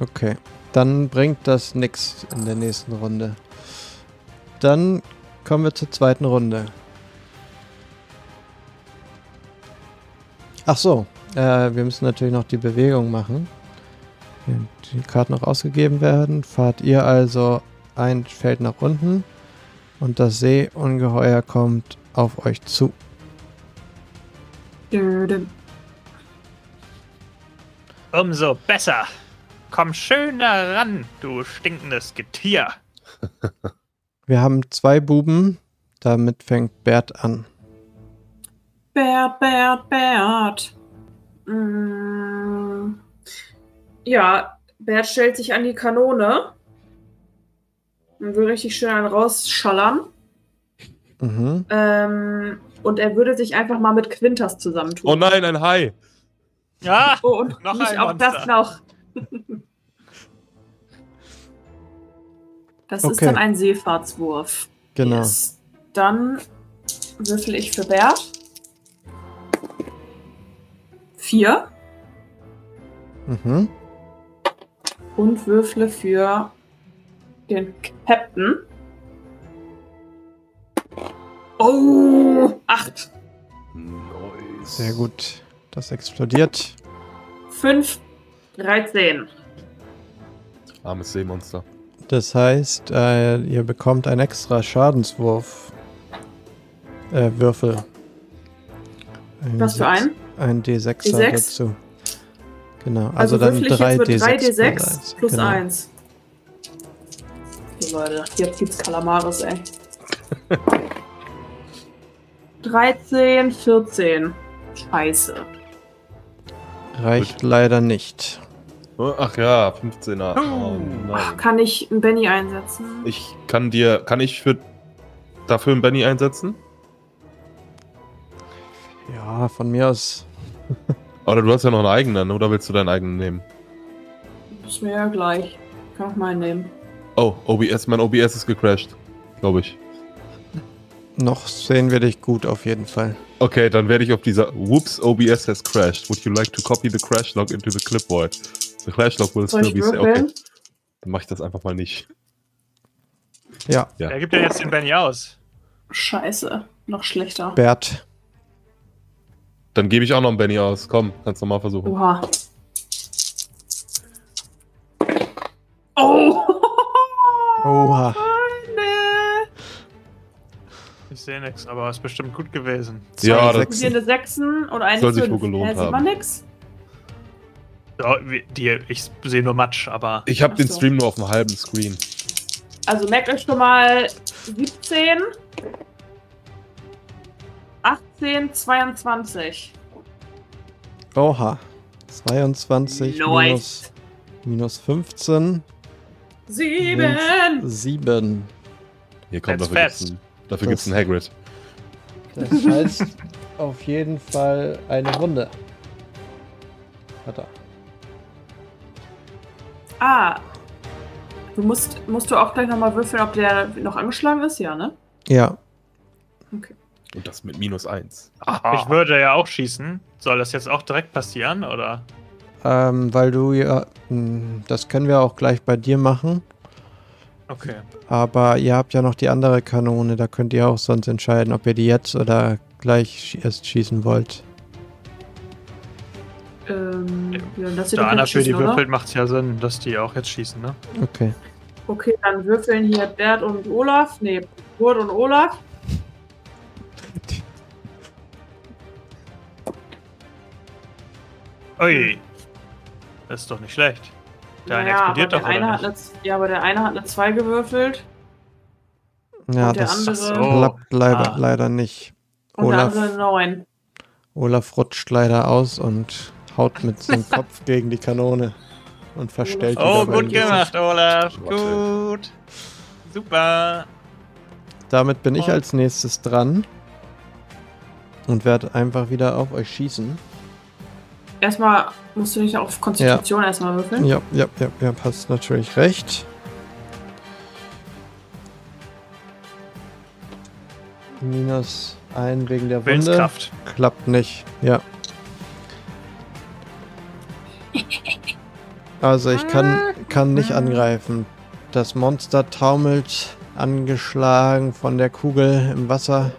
S2: Okay. Dann bringt das nix in der nächsten Runde. Dann kommen wir zur zweiten Runde. Ach so, äh, wir müssen natürlich noch die Bewegung machen. Wenn die Karten noch ausgegeben werden, fahrt ihr also ein Feld nach unten und das Seeungeheuer kommt auf euch zu.
S5: Umso besser. Komm schöner ran, du stinkendes Getier.
S2: Wir haben zwei Buben, damit fängt Bert an.
S3: Bert, Bert, Bert. Mm. Ja, Bert stellt sich an die Kanone und will richtig schön einen rausschallern.
S2: Mhm.
S3: Ähm, und er würde sich einfach mal mit Quintas zusammentun.
S4: Oh nein, ein Hai.
S5: Ja,
S3: Oh, und
S5: Noch
S3: nicht
S5: ein
S3: auch
S5: Monster.
S3: das noch. Das ist
S2: Okay.
S3: dann ein Seefahrtswurf.
S2: Genau.
S3: Yes. Dann würfel ich für Bert. Vier.
S2: Mhm.
S3: Und würfle für den Captain. Oh, acht.
S4: Nice.
S2: Sehr gut. Das explodiert.
S3: Fünf. 13.
S4: Armes Seemonster.
S2: Das heißt, äh, ihr bekommt einen extra Schadenswurf. Äh, Würfel. Ein
S3: Was für
S2: Sechs-
S3: ein?
S2: Ein D6,
S3: D6?
S2: dazu. Genau,
S3: Also,
S2: also, dann
S3: würfel ich
S2: 3
S3: jetzt mit
S2: D6
S3: 3d6
S2: plus genau.
S3: 1. Okay, Leute, jetzt gibt's Kalamaris, ey. 13, 14. Scheiße.
S2: Reicht leider nicht.
S4: Oh, Ach ja, 15er. Oh
S3: Ach,
S4: nein.
S3: kann ich einen Benny einsetzen?
S4: Ich kann dir, kann ich für dafür einen Benny einsetzen?
S2: Ja, von mir aus.
S4: Oder du hast ja noch einen eigenen, oder willst du deinen eigenen nehmen?
S3: Ist mir ja gleich. Kann auch meinen nehmen.
S4: Oh, OBS, mein OBS ist gecrashed. Glaube ich.
S2: Noch sehen wir dich gut auf jeden Fall.
S4: Okay, dann werde ich auf dieser Whoops, OBS has crashed. Would you like to copy the crash log into the clipboard? The crash log will
S3: Soll
S4: still be
S3: würfeln?
S4: okay. Dann mache ich das einfach mal nicht.
S2: Ja,
S4: Ja.
S5: wer gibt denn jetzt den Benny aus?
S3: Scheiße. Noch schlechter.
S2: Bert.
S4: Dann gebe ich auch noch einen Benny aus. Komm, kannst du mal versuchen.
S3: Oha. Oh!
S2: Oha.
S5: Ich sehe nichts, aber ist bestimmt gut gewesen.
S4: Ja,
S2: Zwei
S4: das-
S3: Hier eine Sechsen und eine
S4: Soll sich wohl gelohnt
S3: man
S4: haben.
S3: nix?
S5: Ja, die, ich sehe nur Matsch, aber
S4: Ich habe den
S3: so.
S4: Stream nur auf dem halben Screen.
S3: Also merkt euch schon mal 17, 18, 22.
S2: Oha. 22 minus, minus 15.
S3: Sieben!
S2: 7.
S4: Hier kommt
S5: That's fast.
S4: einen, dafür
S2: Das-
S4: gibt's einen Hagrid.
S2: Das heißt auf jeden Fall eine Runde. Hat er.
S3: Ah. Du musst, musst du auch gleich nochmal würfeln, ob der noch angeschlagen ist? Ja, ne?
S2: Ja,
S4: Und das mit minus 1.
S5: ich würde ja auch schießen. Soll das jetzt auch direkt passieren, oder?
S2: ähm, weil du ja. mh, Das können wir auch gleich bei dir machen.
S5: Okay.
S2: Aber ihr habt ja noch die andere Kanone. Da könnt ihr auch sonst entscheiden, ob ihr die jetzt oder gleich erst schießen wollt.
S3: Ähm, ja, das wird
S5: Da
S3: doch
S5: einer für die würfelt, macht es ja Sinn, dass die auch jetzt schießen, ne?
S2: Okay.
S3: Okay, dann würfeln hier Bert und Olaf. Nee, Kurt und Olaf.
S5: Ui. Das ist doch nicht schlecht. Der eine
S3: Naja,
S5: explodiert
S3: aber
S5: doch,
S3: der eine
S5: oder
S3: eine, Ja, aber der eine hat eine 2 gewürfelt.
S2: Ja,
S3: und der
S2: das
S3: andere.
S5: so.
S2: klappt leider,
S5: Ah.
S2: leider nicht.
S3: Und
S2: Olaf,
S3: der andere 9.
S2: Olaf rutscht leider aus und haut mit dem Kopf gegen die Kanone und verstellt die
S5: Oh, gut gemacht, Olaf. Gut. Super.
S2: Damit bin ich
S5: Und-
S2: als nächstes dran und werde einfach wieder auf euch schießen.
S3: Erstmal musst du nicht auf Konstitution erstmal würfeln.
S2: Ja, ja, ja, ja, hast natürlich recht. Minus ein wegen der Wunde.
S5: Willenskraft.
S2: Klappt nicht, ja. Also ich kann, kann nicht angreifen. Das Monster taumelt angeschlagen von der Kugel im Wasser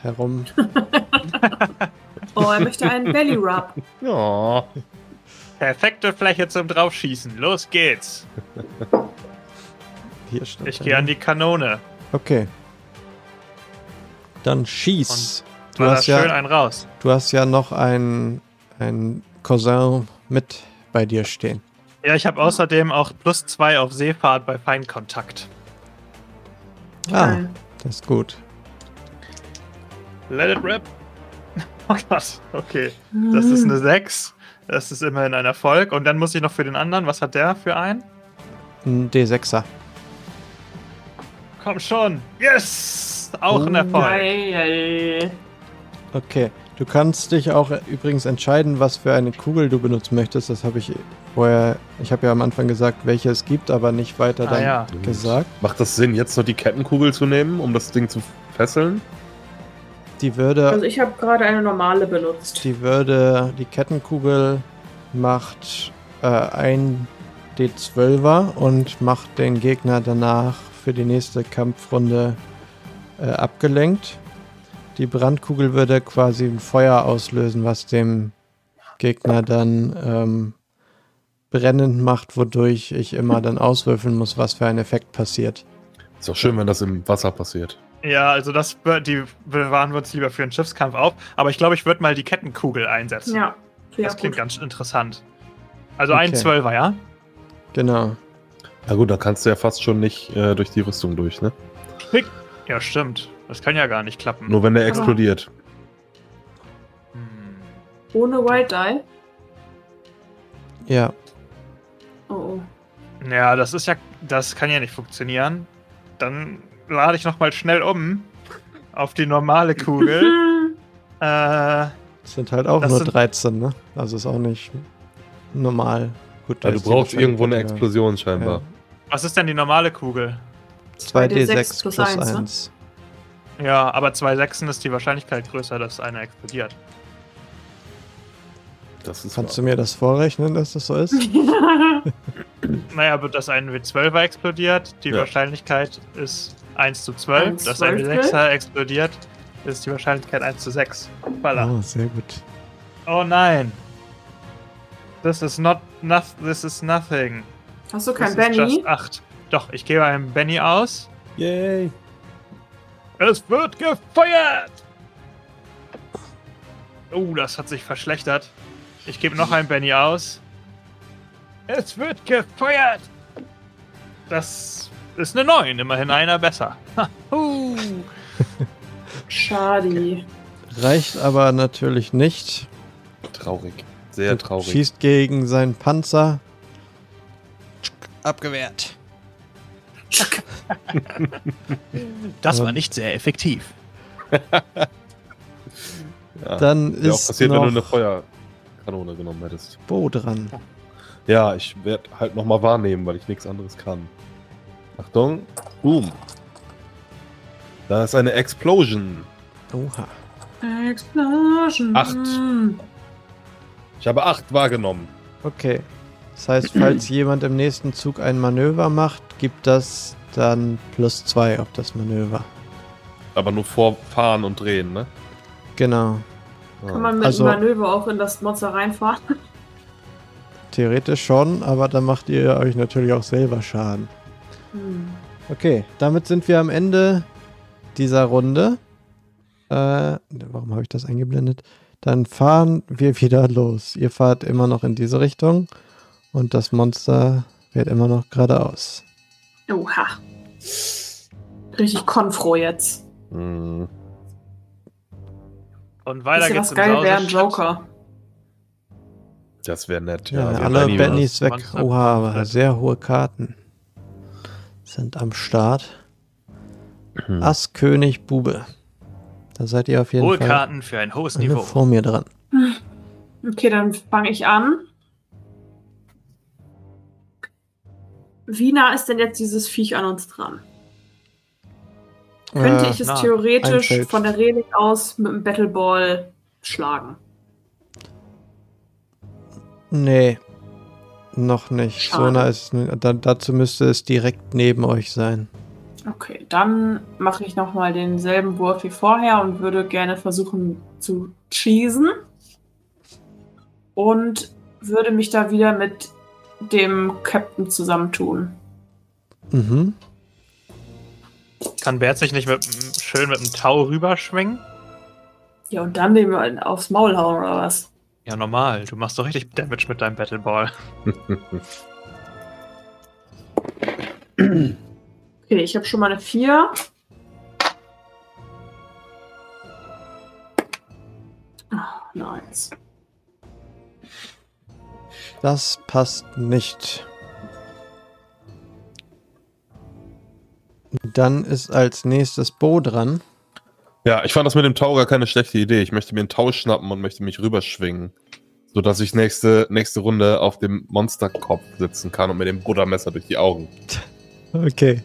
S2: herum.
S3: Oh, er möchte einen Belly Rub.
S4: Ja.
S5: Perfekte Fläche zum Draufschießen. Los geht's.
S2: Hier stand
S5: Ich gehe an die Kanone.
S2: Okay. Dann schieß. Du hast,
S5: schön
S2: ja,
S5: einen raus.
S2: du hast ja noch einen, einen Cousin mit bei dir stehen.
S5: Ja, ich habe außerdem auch plus zwei auf Seefahrt bei Feinkontakt.
S2: Ah, das ist gut.
S5: Let it rip. Oh Gott, okay. Das ist eine 6. Das ist immerhin ein Erfolg. Und dann muss ich noch für den anderen. Was hat der für einen?
S2: Ein D6er.
S5: Komm schon. Yes! Auch ein. Erfolg.
S3: Geil.
S2: Okay. Du kannst dich auch übrigens entscheiden, was für eine Kugel du benutzen möchtest. Das habe ich vorher. Ich habe ja am Anfang gesagt, welche es gibt, aber nicht weiter
S5: Ah,
S2: dann
S5: ja.
S2: gesagt.
S4: Macht das Sinn, jetzt noch die Kettenkugel zu nehmen, um das Ding zu fesseln?
S2: Die würde.
S3: Also ich habe gerade eine normale benutzt.
S2: Die würde, die Kettenkugel macht äh, ein D12er und macht den Gegner danach für die nächste Kampfrunde äh, abgelenkt. Die Brandkugel würde quasi ein Feuer auslösen, was dem Gegner dann ähm, brennend macht, wodurch ich immer dann auswürfeln muss, was für ein Effekt passiert.
S4: Ist doch schön, wenn das im Wasser passiert.
S5: Ja, also das die bewahren wir uns lieber für einen Schiffskampf auf. Aber ich glaube, ich würde mal die Kettenkugel einsetzen.
S3: Ja, sehr
S5: das klingt
S3: gut.
S5: ganz interessant. Also ein
S2: Okay.
S5: Zwölfer, ja?
S2: Genau.
S4: Na gut, da kannst du ja fast schon nicht äh, durch die Rüstung durch, ne?
S5: Ja, stimmt. Das kann ja gar nicht klappen.
S4: Nur wenn der
S3: Aber-
S4: explodiert.
S5: Hm.
S3: Ohne White Die?
S2: Ja.
S3: Oh, oh.
S5: Ja, das ist ja. Das kann ja nicht funktionieren. Dann lade ich nochmal schnell um auf die normale Kugel. Äh,
S2: Das sind halt auch nur
S5: sind-
S2: 13, ne? Also ist auch nicht normal. Gut, da
S4: Ja, du brauchst irgendwo eine Explosion scheinbar.
S2: Ja.
S5: was ist denn die normale Kugel?
S2: 2d6
S3: plus
S2: plus
S3: eins, ne?
S2: 1.
S5: Ja, aber zwei Sechsen ist die Wahrscheinlichkeit größer, dass einer explodiert.
S4: Das ist
S2: Kannst
S4: wahr.
S2: du mir das vorrechnen, dass das so ist?
S5: Naja, wird das ein W12er explodiert, die
S4: Ja.
S5: Wahrscheinlichkeit ist 1 zu 12.
S3: Eins
S5: dass ein
S3: Zwölftel?
S5: W6er explodiert, ist die Wahrscheinlichkeit 1 zu 6. Voila.
S2: Oh, sehr gut.
S5: Oh nein. This is not, noth this is nothing.
S3: Hast du kein Benny?
S5: just 8. Doch, ich gebe einem Benny aus.
S2: Yay.
S5: Es wird gefeuert! Oh, das hat sich verschlechtert. Ich gebe noch einen Benny aus. Es wird gefeuert! Das ist eine 9, immerhin einer besser. Ha, uh.
S3: Schade.
S2: Reicht aber natürlich nicht.
S4: Traurig. Sehr traurig.
S2: Schießt gegen seinen Panzer. Abgewehrt.
S5: Das war nicht sehr effektiv.
S4: Ja.
S2: Dann
S4: auch
S2: ist
S4: passiert, wenn du eine
S2: noch
S4: Feuerkanone genommen hättest.
S2: Bo dran.
S4: Ja, ich werde halt nochmal wahrnehmen, weil ich nichts anderes kann. Achtung. Boom. Da ist eine Explosion.
S2: Oha.
S3: Explosion.
S4: Acht. Ich habe acht wahrgenommen.
S2: Okay. Das heißt, falls jemand im nächsten Zug ein Manöver macht, gibt das dann plus zwei auf das Manöver.
S4: Aber nur vorfahren und drehen, ne?
S2: Genau.
S3: Kann man mit
S2: Also-
S3: Manöver auch in das Monster reinfahren?
S2: Theoretisch schon, aber dann macht ihr euch natürlich auch selber Schaden.
S3: Hm.
S2: Okay, damit sind wir am Ende dieser Runde. Äh, warum habe ich das eingeblendet? Dann fahren wir wieder los. Ihr fahrt immer noch in diese Richtung und das Monster fährt immer noch geradeaus.
S3: Oha. Richtig konfro jetzt.
S4: Hm.
S5: Und weiter geht's
S3: was geil wäre ein. Joker.
S4: Das wäre nett.
S2: Ja,
S4: wir
S2: alle Bennys weg. Oha, aber sehr hohe Karten sind am Start.
S4: Hm.
S2: Ass, König, Bube. Da seid ihr auf jeden
S5: Hohe
S2: Fall
S5: Karten für ein hohes Niveau.
S2: vor mir dran.
S3: Okay, dann fange ich an. Wie nah ist denn jetzt dieses Viech an uns dran? Könnte
S2: Äh,
S3: ich es
S5: nah.
S3: theoretisch von der Reling aus mit dem Battleball schlagen?
S2: Nee, noch nicht. So
S3: Schade.
S2: nah ist es. Da, dazu müsste es direkt neben euch sein.
S3: Okay, dann mache ich nochmal denselben Wurf wie vorher und würde gerne versuchen zu cheesen. Und würde mich da wieder mit dem Captain zusammentun.
S2: Mhm.
S5: Kann Bert sich nicht mit, schön mit dem Tau rüberschwingen?
S3: Ja, und dann dem aufs Maul hauen oder was?
S5: Ja, normal. Du machst doch richtig Damage mit deinem Battle Ball.
S3: okay, ich habe schon mal eine 4. Oh, nice.
S2: Das passt nicht. Dann ist als nächstes Bo dran.
S4: Ja, ich fand das mit dem Tau gar keine schlechte Idee. Ich möchte mir einen Tau schnappen und möchte mich rüberschwingen. Sodass ich nächste, nächste Runde auf dem Monsterkopf sitzen kann und mit dem Buttermesser durch die Augen.
S2: Okay.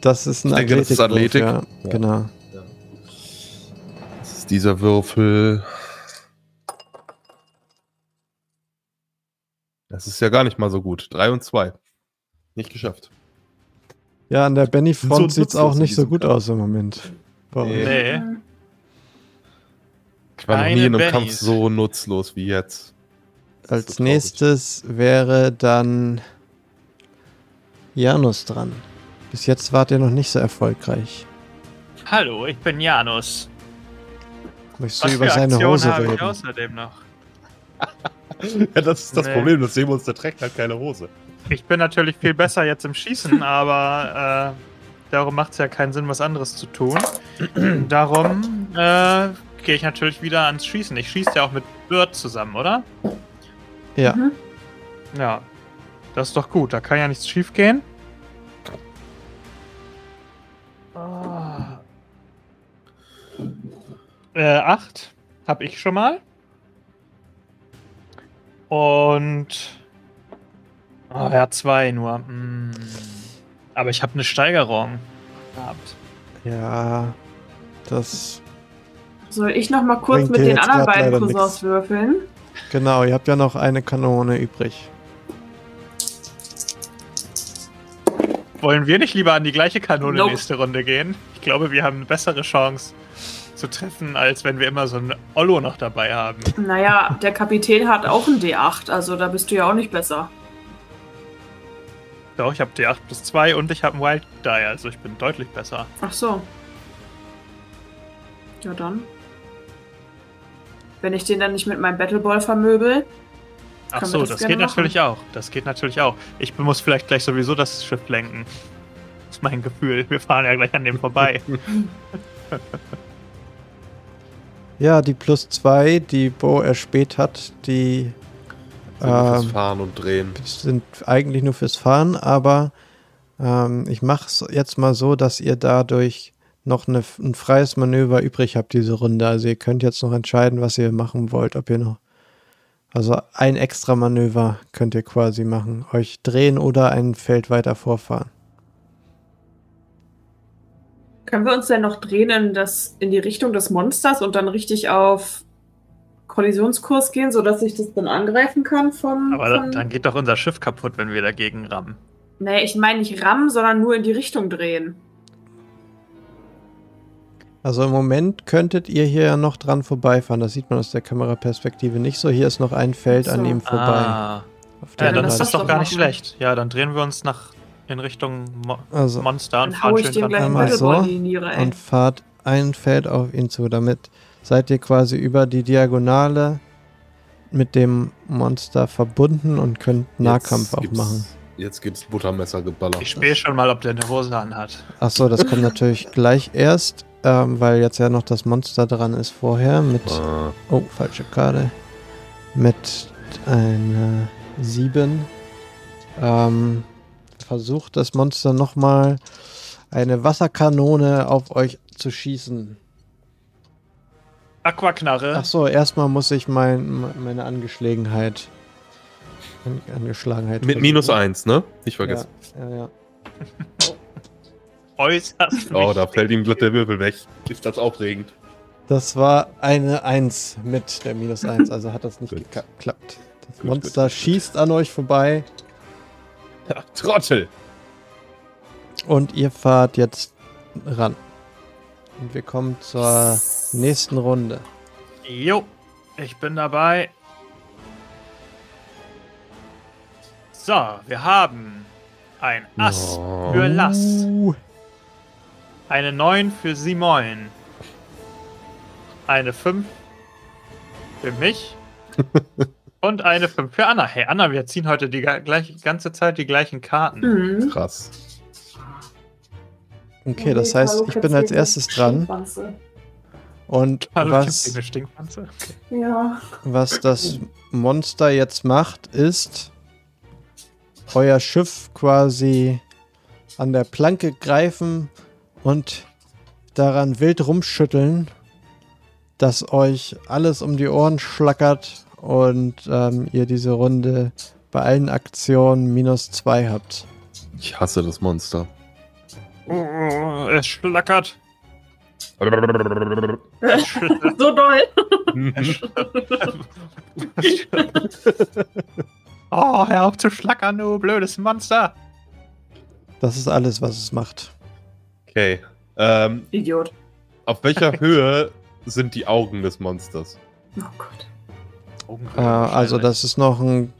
S2: Das ist ein
S4: Ich denke, das ist
S2: Athletik.
S4: Athletik.
S2: Ja,
S4: Ja.
S2: genau.
S4: Das ist dieser Würfel. Das ist ja gar nicht mal so gut. 3 und 2. Nicht geschafft.
S2: Ja, an der
S4: so
S2: Benny-Front sieht es auch nicht so gut
S4: Kampf.
S2: aus im Moment. Bei euch.
S5: Nee.
S4: Ich war noch nie in einem Kampf
S5: Bennys.
S4: so nutzlos wie jetzt.
S2: Als
S4: so
S2: nächstes wäre dann Janus dran. Bis jetzt wart ihr noch nicht so erfolgreich.
S5: Hallo, ich bin Janus.
S2: Möchtest du
S5: Was
S2: über
S5: für
S2: seine
S5: Aktionen
S2: Hose
S5: habe ich
S2: reden?
S5: außerdem noch?
S4: Ja, das ist das
S5: Nee.
S4: Problem. Das Seemonster trägt halt keine Hose.
S5: Ich bin natürlich viel besser jetzt im Schießen, aber äh, darum macht es ja keinen Sinn, was anderes zu tun. darum äh, gehe ich natürlich wieder ans Schießen. Ich schieße ja auch mit Bird zusammen, oder?
S2: Ja.
S3: Mhm.
S5: Ja. Das ist doch gut, da kann ja nichts schief gehen. Ah. Äh, acht habe ich schon mal. Und. Oh, ja, zwei nur. Hm. Aber ich habe eine Steigerung gehabt.
S2: Ja, das.
S3: Soll ich noch mal kurz mit den anderen beiden Cousins
S2: nix.
S3: würfeln?
S2: Genau, ihr habt ja noch eine Kanone übrig.
S5: Wollen wir nicht lieber an die gleiche Kanone
S3: Nope.
S5: nächste Runde gehen? Ich glaube, wir haben eine bessere Chance zu treffen, als wenn wir immer so ein Ollo noch dabei haben.
S3: Naja, der Kapitän hat auch ein D8, also da bist du ja auch nicht besser.
S5: Doch, ich habe D8 plus 2 und ich habe einen Wild Die, also ich bin deutlich besser.
S3: Ach so. Ja dann. Wenn ich den dann nicht mit meinem Battleball vermöbel.
S5: Ach so,
S3: das
S5: das, geht natürlich auch. Das geht natürlich auch. Ich muss vielleicht gleich sowieso das Schiff lenken. Das ist mein Gefühl. Wir fahren ja gleich an dem vorbei.
S2: Ja, die plus zwei, die Bo erspäht hat, die
S4: Sind fürs
S2: Ähm,
S4: Fahren und Drehen.
S2: sind eigentlich nur fürs Fahren, aber ähm, ich mache es jetzt mal so, dass ihr dadurch noch eine, ein freies Manöver übrig habt diese Runde. Also ihr könnt jetzt noch entscheiden, was ihr machen wollt, ob ihr noch. Also ein extra Manöver könnt ihr quasi machen. Euch drehen oder ein Feld weiter vorfahren.
S3: Können wir uns denn noch drehen in, das, in die Richtung des Monsters und dann richtig auf Kollisionskurs gehen, sodass ich das dann angreifen kann vom.
S5: Aber
S3: von
S5: dann geht doch unser Schiff kaputt, wenn wir dagegen rammen.
S3: Nee, ich meine nicht rammen, sondern nur in die Richtung drehen.
S2: Also im Moment könntet ihr hier noch dran vorbeifahren. Das sieht man aus der Kameraperspektive nicht so. Hier ist noch ein Feld an
S3: so.
S2: ihm vorbei.
S5: Ah.
S2: Auf
S5: Ja,
S2: der
S5: dann ist das doch gar nicht schlecht. Ja, dann drehen wir uns nach in Richtung Mo
S2: Also-
S5: Monster und fahren schön dran
S2: so und fahrt ein Feld auf ihn zu. Damit seid ihr quasi über die Diagonale mit dem Monster verbunden und könnt Nahkampf auch
S4: gibt's-
S2: machen.
S4: Jetzt gibt's Buttermesser geballert.
S5: Ich spähe schon mal, ob der eine Hose anhat.
S2: Achso, das kommt natürlich gleich erst, ähm, weil jetzt ja noch das Monster dran ist vorher mit.
S4: Ah,
S2: Oh, falsche Karte. Mit einer 7. Ähm, versucht das Monster nochmal eine Wasserkanone auf euch zu schießen.
S5: Aquaknarre.
S2: Achso, erstmal muss ich mein, meine Angeschlagenheit. An- Angeschlagenheit.
S4: mit minus eins, ne? Nicht vergessen.
S2: Ja, ja, ja.
S5: Äußerst
S4: Oh, da fällt ihm glatt der Würfel weg. Ist das aufregend?
S2: Das war eine 1 mit der minus 1, also hat das nicht
S4: Gut.
S2: geklappt. Das
S4: Gut,
S2: Monster
S4: gut.
S2: schießt an euch vorbei
S4: Ja, Trottel!
S2: und ihr fahrt jetzt ran. Und wir kommen zur nächsten Runde.
S5: Jo, ich bin dabei. So, wir haben ein Ass
S4: Oh.
S5: für Lass, eine 9 für Simon, eine 5 für mich und eine 5 für Anna. Hey Anna, wir ziehen heute die gleich, ganze Zeit die gleichen Karten.
S3: Mhm.
S4: Krass.
S2: Okay, das heißt, ich bin als erstes dran. Und
S5: Hallo,
S2: was, was das Monster jetzt macht, ist euer Schiff quasi an der Planke greifen und daran wild rumschütteln, dass euch alles um die Ohren schlackert und ähm, ihr diese Runde bei allen Aktionen minus zwei habt.
S4: Ich hasse das Monster.
S5: Oh, es schlackert.
S3: so doll.
S5: oh, hör auf zu schlackern, du blödes Monster.
S2: Das ist alles, was es macht.
S4: okay. Ähm,
S3: Idiot.
S4: auf welcher Höhe sind die Augen des Monsters?
S3: Oh Gott.
S2: Äh, also das ist noch ein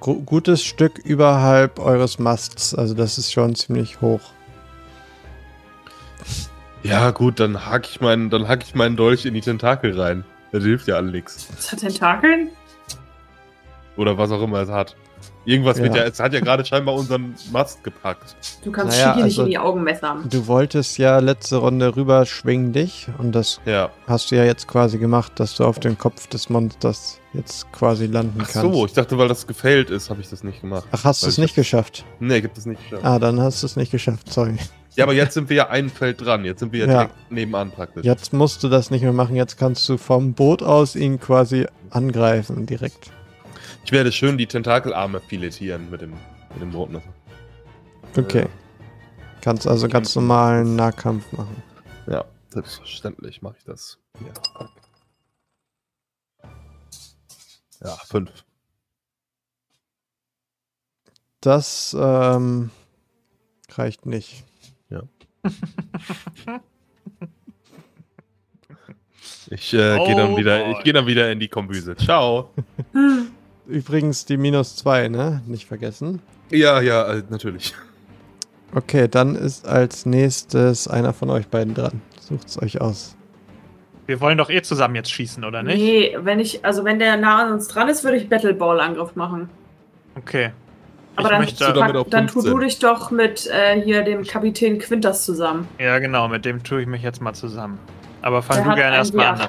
S2: gu gutes Stück überhalb eures Masts. Also das ist schon ziemlich hoch.
S4: Ja, gut, dann hack ich meinen, dann hack ich meinen Dolch in die Tentakel rein. Das hilft ja alle nichts.
S3: Das hat Tentakeln?
S4: Oder was auch immer es hat. Irgendwas
S2: Ja.
S4: wird ja, es hat ja gerade scheinbar unseren Mast gepackt.
S3: Du kannst
S2: Naja,
S3: nicht
S2: also-
S3: in die Augen messern.
S2: Du wolltest ja letzte Runde rüberschwingen dich und das
S4: Ja.
S2: hast du ja jetzt quasi gemacht, dass du auf den Kopf des Monsters jetzt quasi landen
S4: Ach
S2: kannst.
S4: so, ich dachte, weil das gefailt ist, habe ich das nicht gemacht.
S2: Ach, hast du es
S4: ich
S2: nicht
S4: hab-
S2: geschafft?
S4: Nee, gibt es nicht geschafft.
S2: Ah, dann hast du es nicht geschafft, sorry.
S4: Ja, aber jetzt sind wir ja ein Feld dran. Jetzt sind wir ja,
S2: Ja.
S4: direkt nebenan praktisch.
S2: Jetzt musst du das nicht mehr machen, jetzt kannst du vom Boot aus ihn quasi angreifen direkt.
S4: Ich werde schön die Tentakelarme filetieren mit dem, mit dem Brotmesser.
S2: Okay. Kannst also ganz normalen Nahkampf machen.
S4: Ja, selbstverständlich mache ich das. Ja. Ja, fünf.
S2: Das ähm, reicht nicht.
S4: Ich äh, gehe dann
S5: Oh
S4: wieder,
S5: boy.
S4: ich gehe dann wieder in die Kombüse. Ciao.
S2: Übrigens die minus zwei, ne? Nicht vergessen.
S4: Ja, ja, äh, natürlich.
S2: Okay, dann ist als nächstes einer von euch beiden dran. Sucht's euch aus.
S5: Wir wollen doch eh zusammen jetzt schießen, oder nicht?
S3: Nee, wenn ich, also wenn der nah an uns dran ist, würde ich Battle Ball Angriff machen.
S5: Okay.
S3: Aber
S5: Ich
S3: dann,
S5: möchte-
S4: auf
S3: dann tu
S4: 15?
S3: du dich doch mit äh, hier dem Kapitän Quintas zusammen.
S5: Ja, genau, mit dem tue ich mich jetzt mal zusammen. Aber fang
S3: Der
S5: du gerne erstmal
S3: W8.
S5: an.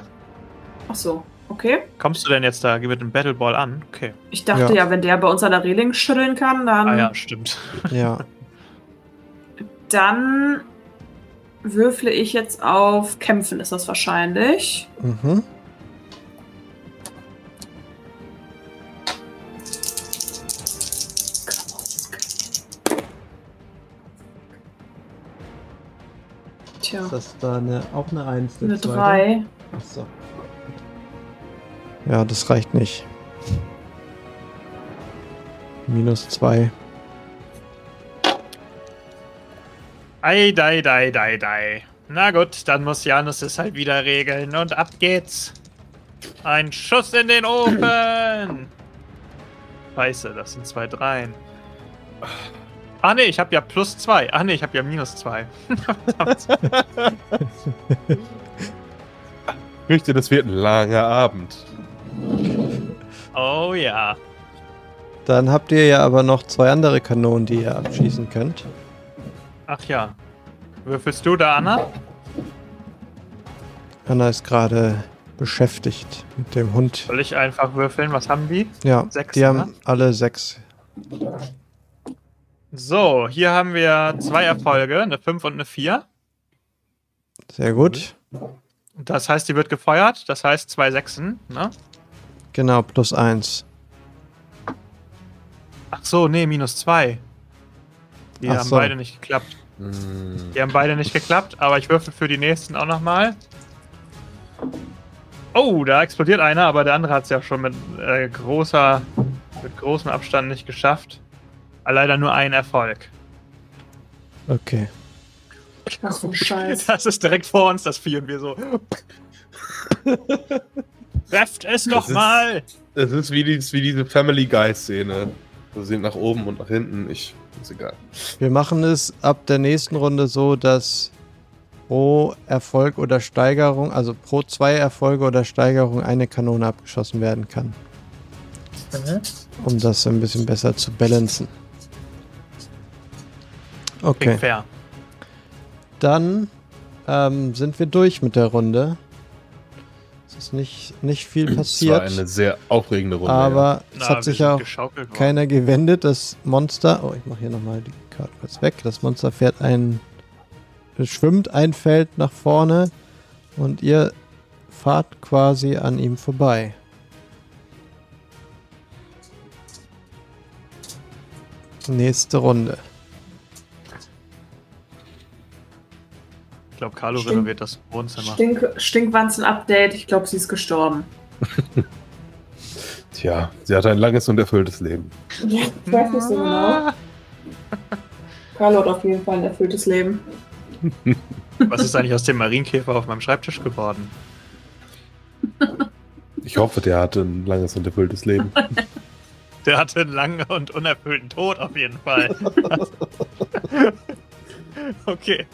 S3: Ach so, okay.
S5: Kommst du denn jetzt da mit dem Battleball an? Okay.
S3: Ich dachte
S2: Ja.
S3: ja, wenn der bei uns an der Reling schütteln kann, dann,
S5: Ah ja, stimmt.
S2: Ja.
S3: dann würfle ich jetzt auf Kämpfen, ist das wahrscheinlich.
S2: Mhm.
S3: Tja,
S2: Ist das da eine, auch eine 1?
S3: eine 3.
S2: Achso. Ja, das reicht nicht. Minus 2.
S5: Ei, dei, dei, dei, dei. Na gut, dann muss Janus es halt wieder regeln und ab geht's. Ein Schuss in den Ofen. Scheiße, das sind zwei Dreien. Ach nee, ich habe ja plus zwei. Ach nee, ich habe ja minus zwei.
S4: Ich fürchte, das wird ein langer Abend.
S5: Oh ja.
S2: Dann habt ihr ja aber noch zwei andere Kanonen, die ihr abschießen könnt.
S5: Ach ja. Würfelst du da, Anna?
S2: Anna ist gerade beschäftigt mit dem Hund.
S5: Soll ich einfach würfeln? Was haben die?
S2: Ja,
S5: Sechs,
S2: die haben
S5: ne?
S2: alle sechs.
S5: So, hier haben wir zwei Erfolge, eine 5 und eine 4.
S2: Sehr gut.
S5: Das heißt, die wird gefeuert. Das heißt, zwei Sechsen. Ne?
S2: Genau, plus eins.
S5: Ach so, nee, minus zwei. Die
S2: Ach
S5: haben
S2: so.
S5: beide nicht geklappt.
S4: Hm.
S5: Die haben beide nicht geklappt, aber ich würfel für die nächsten auch nochmal. Oh, da explodiert einer, aber der andere hat es ja schon mit äh, großer, mit großem Abstand nicht geschafft. Leider nur ein Erfolg.
S2: Okay.
S3: Ach so ein Scheiß.
S5: Das ist direkt vor uns, das Vieh, und wir so. Trefft es doch
S4: Das ist-
S5: mal!
S4: Es ist wie, die, wie diese Family Guy-Szene. Wir sind nach oben und nach hinten. Ich. Ist egal.
S2: Wir machen es ab der nächsten Runde so, dass pro Erfolg oder Steigerung, also pro zwei Erfolge oder Steigerung eine Kanone abgeschossen werden kann. Um das ein bisschen besser zu balancen. Okay.
S5: Klingt fair.
S2: Dann ähm, sind wir durch mit der Runde. jetzt nicht, nicht viel
S4: Es war
S2: passiert.
S4: eine sehr aufregende Runde.
S2: aber es
S5: Na,
S2: hat sich auch keiner gewendet. Das Monster, oh, ich mache hier nochmal die Karte kurz weg. Das Monster fährt ein, schwimmt ein Feld nach vorne und ihr fahrt quasi an ihm vorbei. Nächste Runde.
S5: Ich glaube, Carlo
S3: Stimmt.
S5: renoviert das Wohnzimmer.
S3: Stink, Stinkwanzen-Update. Ich glaube, sie ist gestorben.
S4: Ja. Tja, sie hatte ein langes und erfülltes Leben.
S3: Ja, ich weiß nicht so genau. Carlo hat auf jeden Fall ein erfülltes Leben.
S5: Was ist eigentlich aus dem Marienkäfer auf meinem Schreibtisch geworden?
S4: Ich hoffe, der hatte ein langes und erfülltes Leben.
S5: Der hatte einen langen und unerfüllten Tod auf jeden Fall. okay.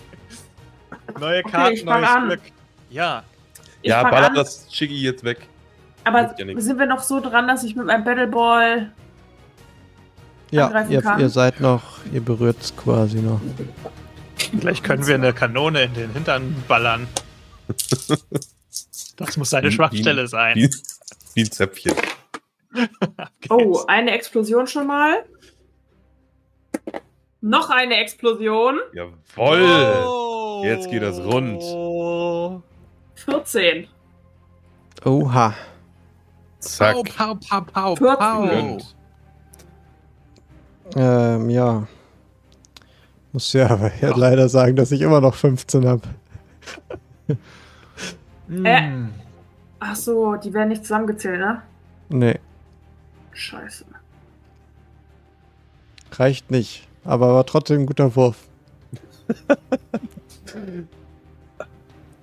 S5: Neue
S3: Okay,
S5: Karten,
S3: ich fang
S5: neues
S3: an.
S5: Glück. Ja.
S3: Ich
S4: ja, baller
S3: an,
S4: das Chiggy jetzt weg.
S3: aber
S4: ja
S3: sind wir noch so dran, dass ich mit meinem Battleball.
S2: Ja,
S3: Angreifen
S2: ihr,
S3: kann.
S2: ihr seid noch, ihr berührt es quasi noch.
S5: Gleich können wir eine Kanone in den Hintern ballern. Das muss seine Schwachstelle sein.
S4: Wie, wie ein Zäpfchen.
S3: Oh, eine Explosion schon mal. Noch eine Explosion.
S4: Jawoll!
S5: Oh.
S4: Jetzt geht das rund.
S3: 14.
S2: Oha.
S4: Zack.
S5: Pau, pau, pau,
S3: 14.
S4: Gönnt.
S2: Ähm, ja. Muss ja aber ja leider sagen, dass ich immer noch 15 habe.
S3: Äh. Ach so, die werden nicht zusammengezählt, ne?
S2: Nee,
S3: Scheiße.
S2: reicht nicht. Aber war trotzdem ein guter Wurf.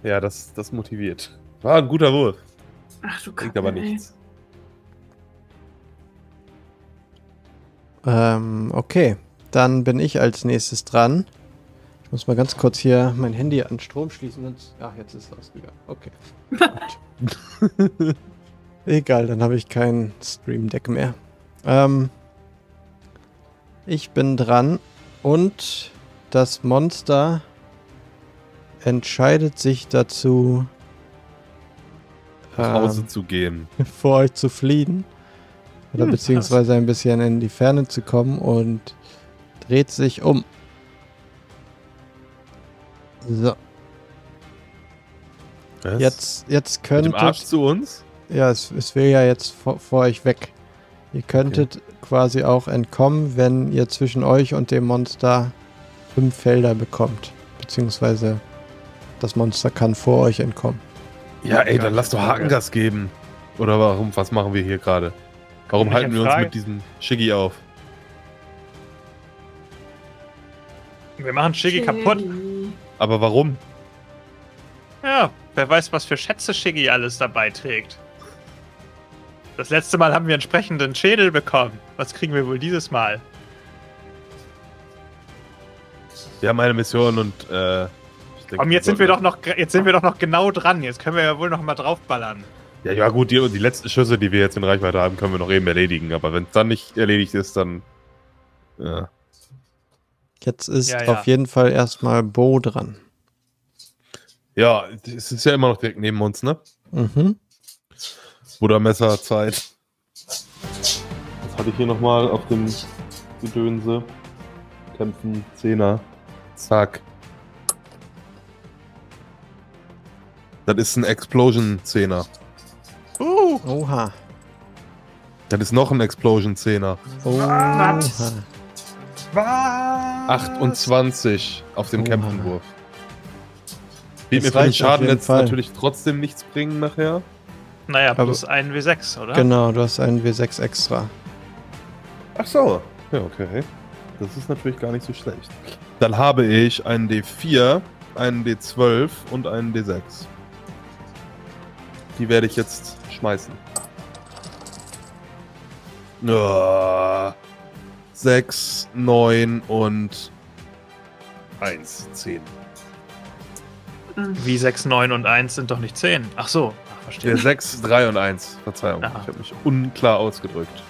S4: Ja, das, das motiviert. War ein guter Wurf.
S3: Ach du Kacke,
S4: aber
S3: ey.
S4: nichts.
S2: Ähm, okay. Dann bin ich als nächstes dran. Ich muss mal ganz kurz hier mein Handy an Strom schließen. Sonst Ach, jetzt ist es ausgegangen. Okay. Gut. Egal, dann habe ich kein Stream Deck mehr. Ähm, ich bin dran und das Monster entscheidet sich dazu,
S4: Nach Hause
S2: ähm,
S4: zu gehen.
S2: vor euch zu fliehen. Oder
S5: Hm,
S2: beziehungsweise ein bisschen in die Ferne zu kommen und dreht sich um. So,
S4: Was?
S2: jetzt, jetzt
S4: Mit dem Arsch zu uns?
S2: Ja, es, es will ja jetzt vor, vor euch weg. Ihr könntet quasi auch entkommen, wenn ihr zwischen euch und dem Monster fünf Felder bekommt. Beziehungsweise das Monster kann vor euch entkommen.
S4: Ja, ey, dann lass doch. Hakengas geben. Oder warum? Was machen wir hier gerade? Warum halten wir uns mit diesem Shiggy auf?
S5: Wir machen Shiggy kaputt.
S4: Aber warum?
S5: Ja, wer weiß, was für Schätze Shiggy alles dabei trägt. Das letzte Mal haben wir entsprechenden Schädel bekommen. Was kriegen wir wohl dieses Mal?
S4: Wir haben eine Mission und äh, denke,
S5: Komm, jetzt sind wir doch noch, jetzt sind wir doch noch genau dran. Jetzt können wir ja wohl noch mal draufballern.
S4: Ja, ja gut, die, die letzten Schüsse, die wir jetzt in Reichweite haben, können wir noch eben erledigen. Aber wenn es dann nicht erledigt ist, dann. Ja.
S2: Jetzt ist
S5: Ja, ja.
S2: auf jeden Fall erstmal Bo dran.
S4: Ja, es ist ja immer noch direkt neben uns, ne?
S2: Mhm.
S4: Buddha-Messer-Zeit. Das hatte ich hier nochmal auf dem Gedönse. Kämpfen, Zehner. Zack. Das ist ein Explosion-Zehner.
S5: Uh,
S2: Oha.
S4: Das ist noch ein Explosion-Zehner.
S2: Oha.
S5: was?
S4: 28 auf dem. Kämpfenwurf. Wird mir für den Schaden jetzt
S2: Fall.
S4: natürlich trotzdem nichts bringen nachher.
S5: Naja,
S2: Aber-
S5: plus ein W6, oder?
S2: Genau, du hast einen W6 extra.
S4: Ach so. Ja, okay. Das ist natürlich gar nicht so schlecht. Dann habe ich einen D4, einen D12 und einen D6. Die werde ich jetzt schmeißen. Ja. 6, 9 und 1, 10.
S5: Wie 6, 9 und 1 sind doch nicht 10. Ach so, Ach, verstehe.
S4: Der 6, 3 und 1. Verzeihung.
S5: Aha.
S4: Ich habe mich unklar ausgedrückt.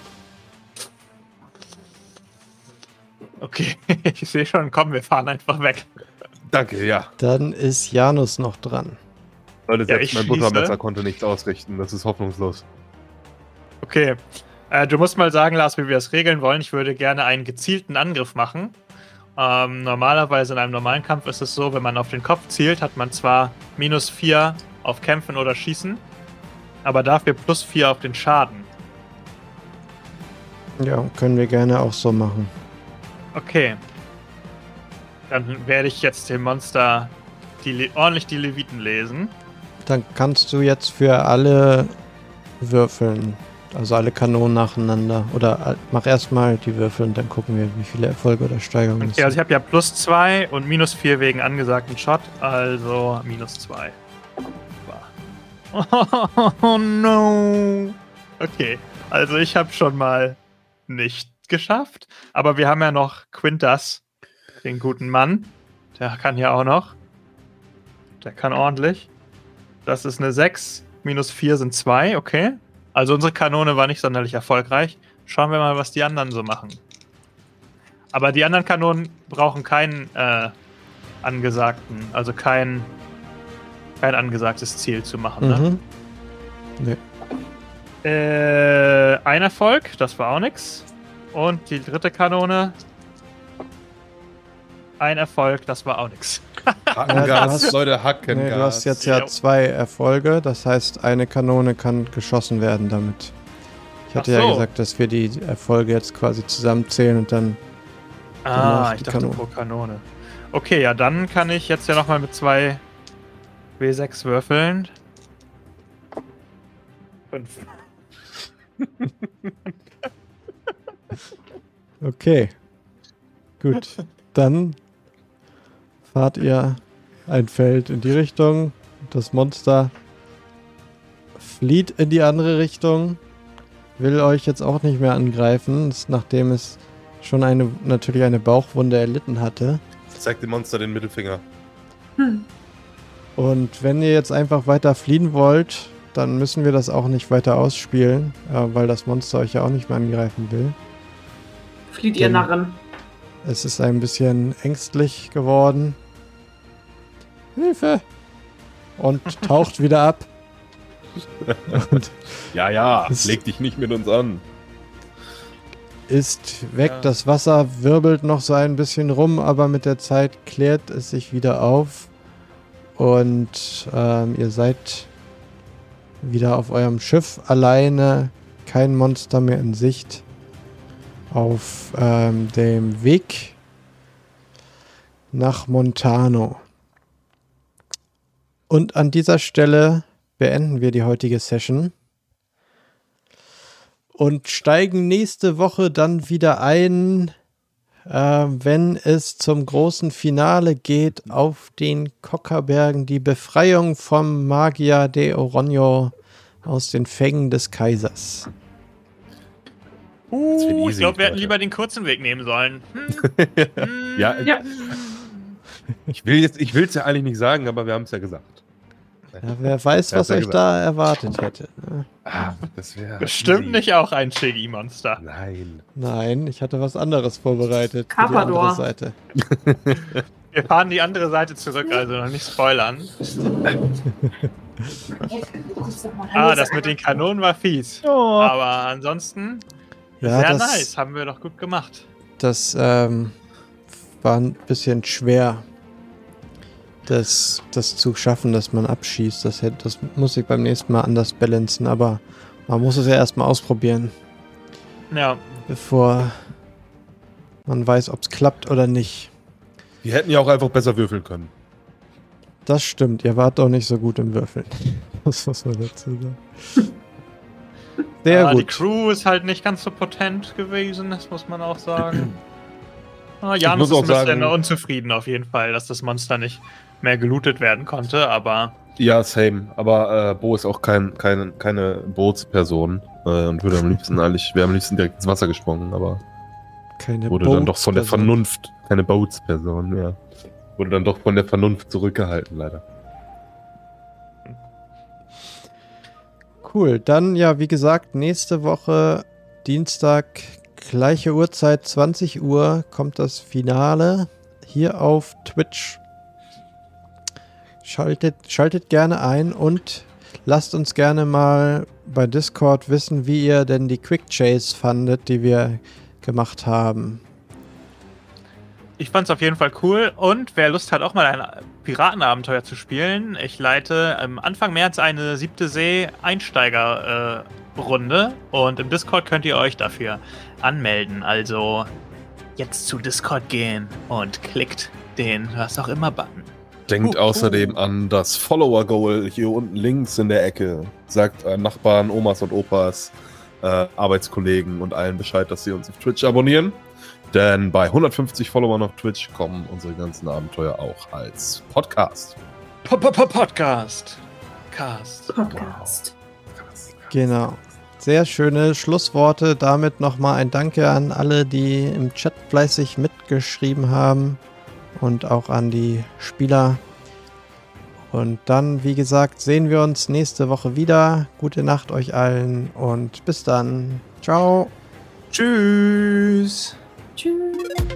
S5: Okay, ich sehe schon, komm, wir fahren einfach weg.
S4: Danke, ja.
S2: Dann ist Janus noch dran.
S4: Leute,
S5: Ja,
S4: selbst
S5: ich
S4: mein. Buttermesser konnte nichts ausrichten. Das ist hoffnungslos.
S5: Okay. Äh, du musst mal sagen, Lars, wie wir das regeln wollen. Ich würde gerne einen gezielten Angriff machen. Ähm, normalerweise in einem normalen Kampf ist es so, wenn man auf den Kopf zielt, hat man zwar minus 4 auf Kämpfen oder Schießen, aber dafür plus 4 auf den Schaden.
S2: Ja, können wir gerne auch so machen.
S5: Okay. Dann werde ich jetzt dem Monster die ordentlich die Leviten lesen.
S2: Dann kannst du jetzt für alle würfeln. Also alle Kanonen nacheinander. Oder äh, mach erstmal die Würfel und dann gucken wir, wie viele Erfolge oder Steigerungen
S5: Okay, also ich habe ja plus 2 und minus 4 wegen angesagten Shot, also minus 2. Oh no. Okay, also ich habe schon mal nicht geschafft, aber wir haben ja noch Quintas, den guten Mann. Der kann ja auch noch. Der kann ordentlich. Das ist eine 6, minus 4 sind 2, okay. Also unsere Kanone war nicht sonderlich erfolgreich. Schauen wir mal, was die anderen so machen. Aber die anderen Kanonen brauchen keinen äh, angesagten, also kein, kein angesagtes Ziel zu machen. Ne?
S2: Mhm.
S5: Äh, ein Erfolg, das war auch nix. Und die dritte Kanone. Ein Erfolg, das war auch nix.
S4: Hackengas,
S2: Ja,
S4: Leute, Hackengas.
S2: Nee, du hast jetzt ja zwei Erfolge, das heißt, eine Kanone kann geschossen werden damit. Ich hatte
S5: Ach
S2: ja
S5: so.
S2: gesagt, dass wir die Erfolge jetzt quasi zusammenzählen und dann.
S5: Ah, ich dachte
S2: Kanone.
S5: pro Kanone. Okay, ja, dann kann ich jetzt ja nochmal mit zwei W6 würfeln. Fünf.
S2: Okay. Gut. Dann fahrt ihr ein Feld in die Richtung. Das Monster flieht in die andere Richtung. Will euch jetzt auch nicht mehr angreifen, nachdem es schon eine natürlich eine Bauchwunde erlitten hatte.
S4: Zeig dem Monster den Mittelfinger.
S3: Hm.
S2: Und wenn ihr jetzt einfach weiter fliehen wollt, dann müssen wir das auch nicht weiter ausspielen, äh, weil das Monster euch ja auch nicht mehr angreifen will.
S3: Flieht ihr
S2: Denn-
S3: Narren.
S2: Es ist ein bisschen ängstlich geworden. Hilfe! Und taucht wieder ab. Und
S4: Ja, ja, leg dich nicht mit uns an.
S2: ist weg.
S5: Ja.
S2: Das Wasser wirbelt noch so ein bisschen rum, aber mit der Zeit klärt es sich wieder auf. Und ähm, ihr seid wieder auf eurem Schiff alleine. Kein Monster mehr in Sicht. Auf ähm, dem Weg nach Montano. Und an dieser Stelle beenden wir die heutige Session und steigen nächste Woche dann wieder ein, wenn es zum großen Finale geht auf den Kockerbergen, die Befreiung vom Magier de Oronio aus den Fängen des Kaisers.
S5: Uh, ich glaube, wir hätten lieber den kurzen Weg nehmen sollen. Hm. Hm.
S4: Ja,
S3: Ja.
S4: Ich will jetzt, ich will es ja eigentlich nicht sagen, aber wir haben es ja gesagt.
S2: Ja, wer weiß, was euch
S4: gesagt.
S2: da erwartet hätte. ne?
S4: Ah, das wäre.
S5: Bestimmt nicht auch ein Shiggy-Monster.
S4: Nein.
S2: Nein, ich hatte was anderes vorbereitet. Für die
S3: Carpador.
S2: andere Seite.
S5: Wir fahren die andere Seite zurück, also noch nicht spoilern. Ah, das mit den Kanonen war fies. Aber ansonsten
S2: Ja,
S5: sehr
S2: das,
S5: nice, haben wir doch gut gemacht.
S2: das ähm, war ein bisschen schwer, das, das zu schaffen, dass man abschießt. Das, hätte, das muss ich beim nächsten Mal anders balancen, aber man muss es ja erstmal ausprobieren,
S5: Ja,
S2: bevor man weiß, ob es klappt oder nicht.
S4: Wir hätten ja auch einfach besser würfeln können.
S2: Das stimmt, ihr wart doch nicht so gut im Würfeln. Das muss man dazu sagen. Sehr
S5: Ah, Die
S2: gut.
S5: Crew ist halt nicht ganz so potent gewesen, das muss man auch sagen. Ah, Janus
S4: muss
S5: ist
S4: auch
S5: ein bisschen
S4: sagen-
S5: unzufrieden auf jeden Fall, dass das Monster nicht mehr gelootet werden konnte, aber
S4: Ja, same. Aber äh, Bo ist auch kein, kein, keine Bootsperson äh, und würde am liebsten eigentlich, wäre am liebsten direkt ins Wasser gesprungen, aber
S2: Keine
S4: wurde dann doch von der. Vernunft, keine Bootsperson, ja. Wurde dann doch von der Vernunft zurückgehalten, leider.
S2: Cool, dann ja, wie gesagt, nächste Woche Dienstag, gleiche Uhrzeit, 20 Uhr, kommt das Finale hier auf Twitch. Schaltet, schaltet gerne ein und lasst uns gerne mal bei Discord wissen, wie ihr denn die Quick Chase fandet, die wir gemacht haben.
S5: Ich fand es auf jeden Fall cool und wer Lust hat, auch mal ein Piratenabenteuer zu spielen, ich leite ähm, Anfang März eine siebte See Einsteiger-Runde äh, und im Discord könnt ihr euch dafür anmelden. Also jetzt zu Discord gehen und klickt den was auch immer Button.
S4: Denkt
S5: Uh,
S4: außerdem an das Follower-Goal hier unten links in der Ecke. Sagt äh, Nachbarn, Omas und Opas, äh, Arbeitskollegen und allen Bescheid, dass sie uns auf Twitch abonnieren. Denn bei 150 Followern auf Twitch kommen unsere ganzen Abenteuer auch als Podcast.
S5: Podcast. Cast.
S3: Podcast.
S2: Genau. Sehr schöne Schlussworte. Damit nochmal ein Danke an alle, die im Chat fleißig mitgeschrieben haben und auch an die Spieler. Und dann, wie gesagt, sehen wir uns nächste Woche wieder. Gute Nacht euch allen und bis dann. Ciao.
S5: Tschüss.
S3: Tschüss.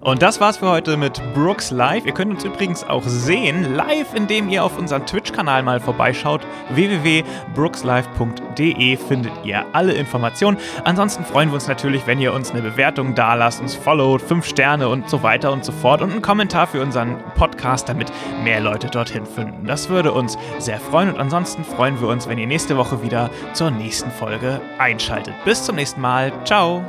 S5: Und das war's für heute mit Brooks Live. Ihr könnt uns übrigens auch sehen, live, indem ihr auf unserem Twitch-Kanal mal vorbeischaut. www.brookslive.de findet ihr alle Informationen. Ansonsten freuen wir uns natürlich, wenn ihr uns eine Bewertung da lasst, uns followt, 5 Sterne und so weiter und so fort und einen Kommentar für unseren Podcast, damit mehr Leute dorthin finden. Das würde uns sehr freuen und ansonsten freuen wir uns, wenn ihr nächste Woche wieder zur nächsten Folge einschaltet. Bis zum nächsten Mal. Ciao.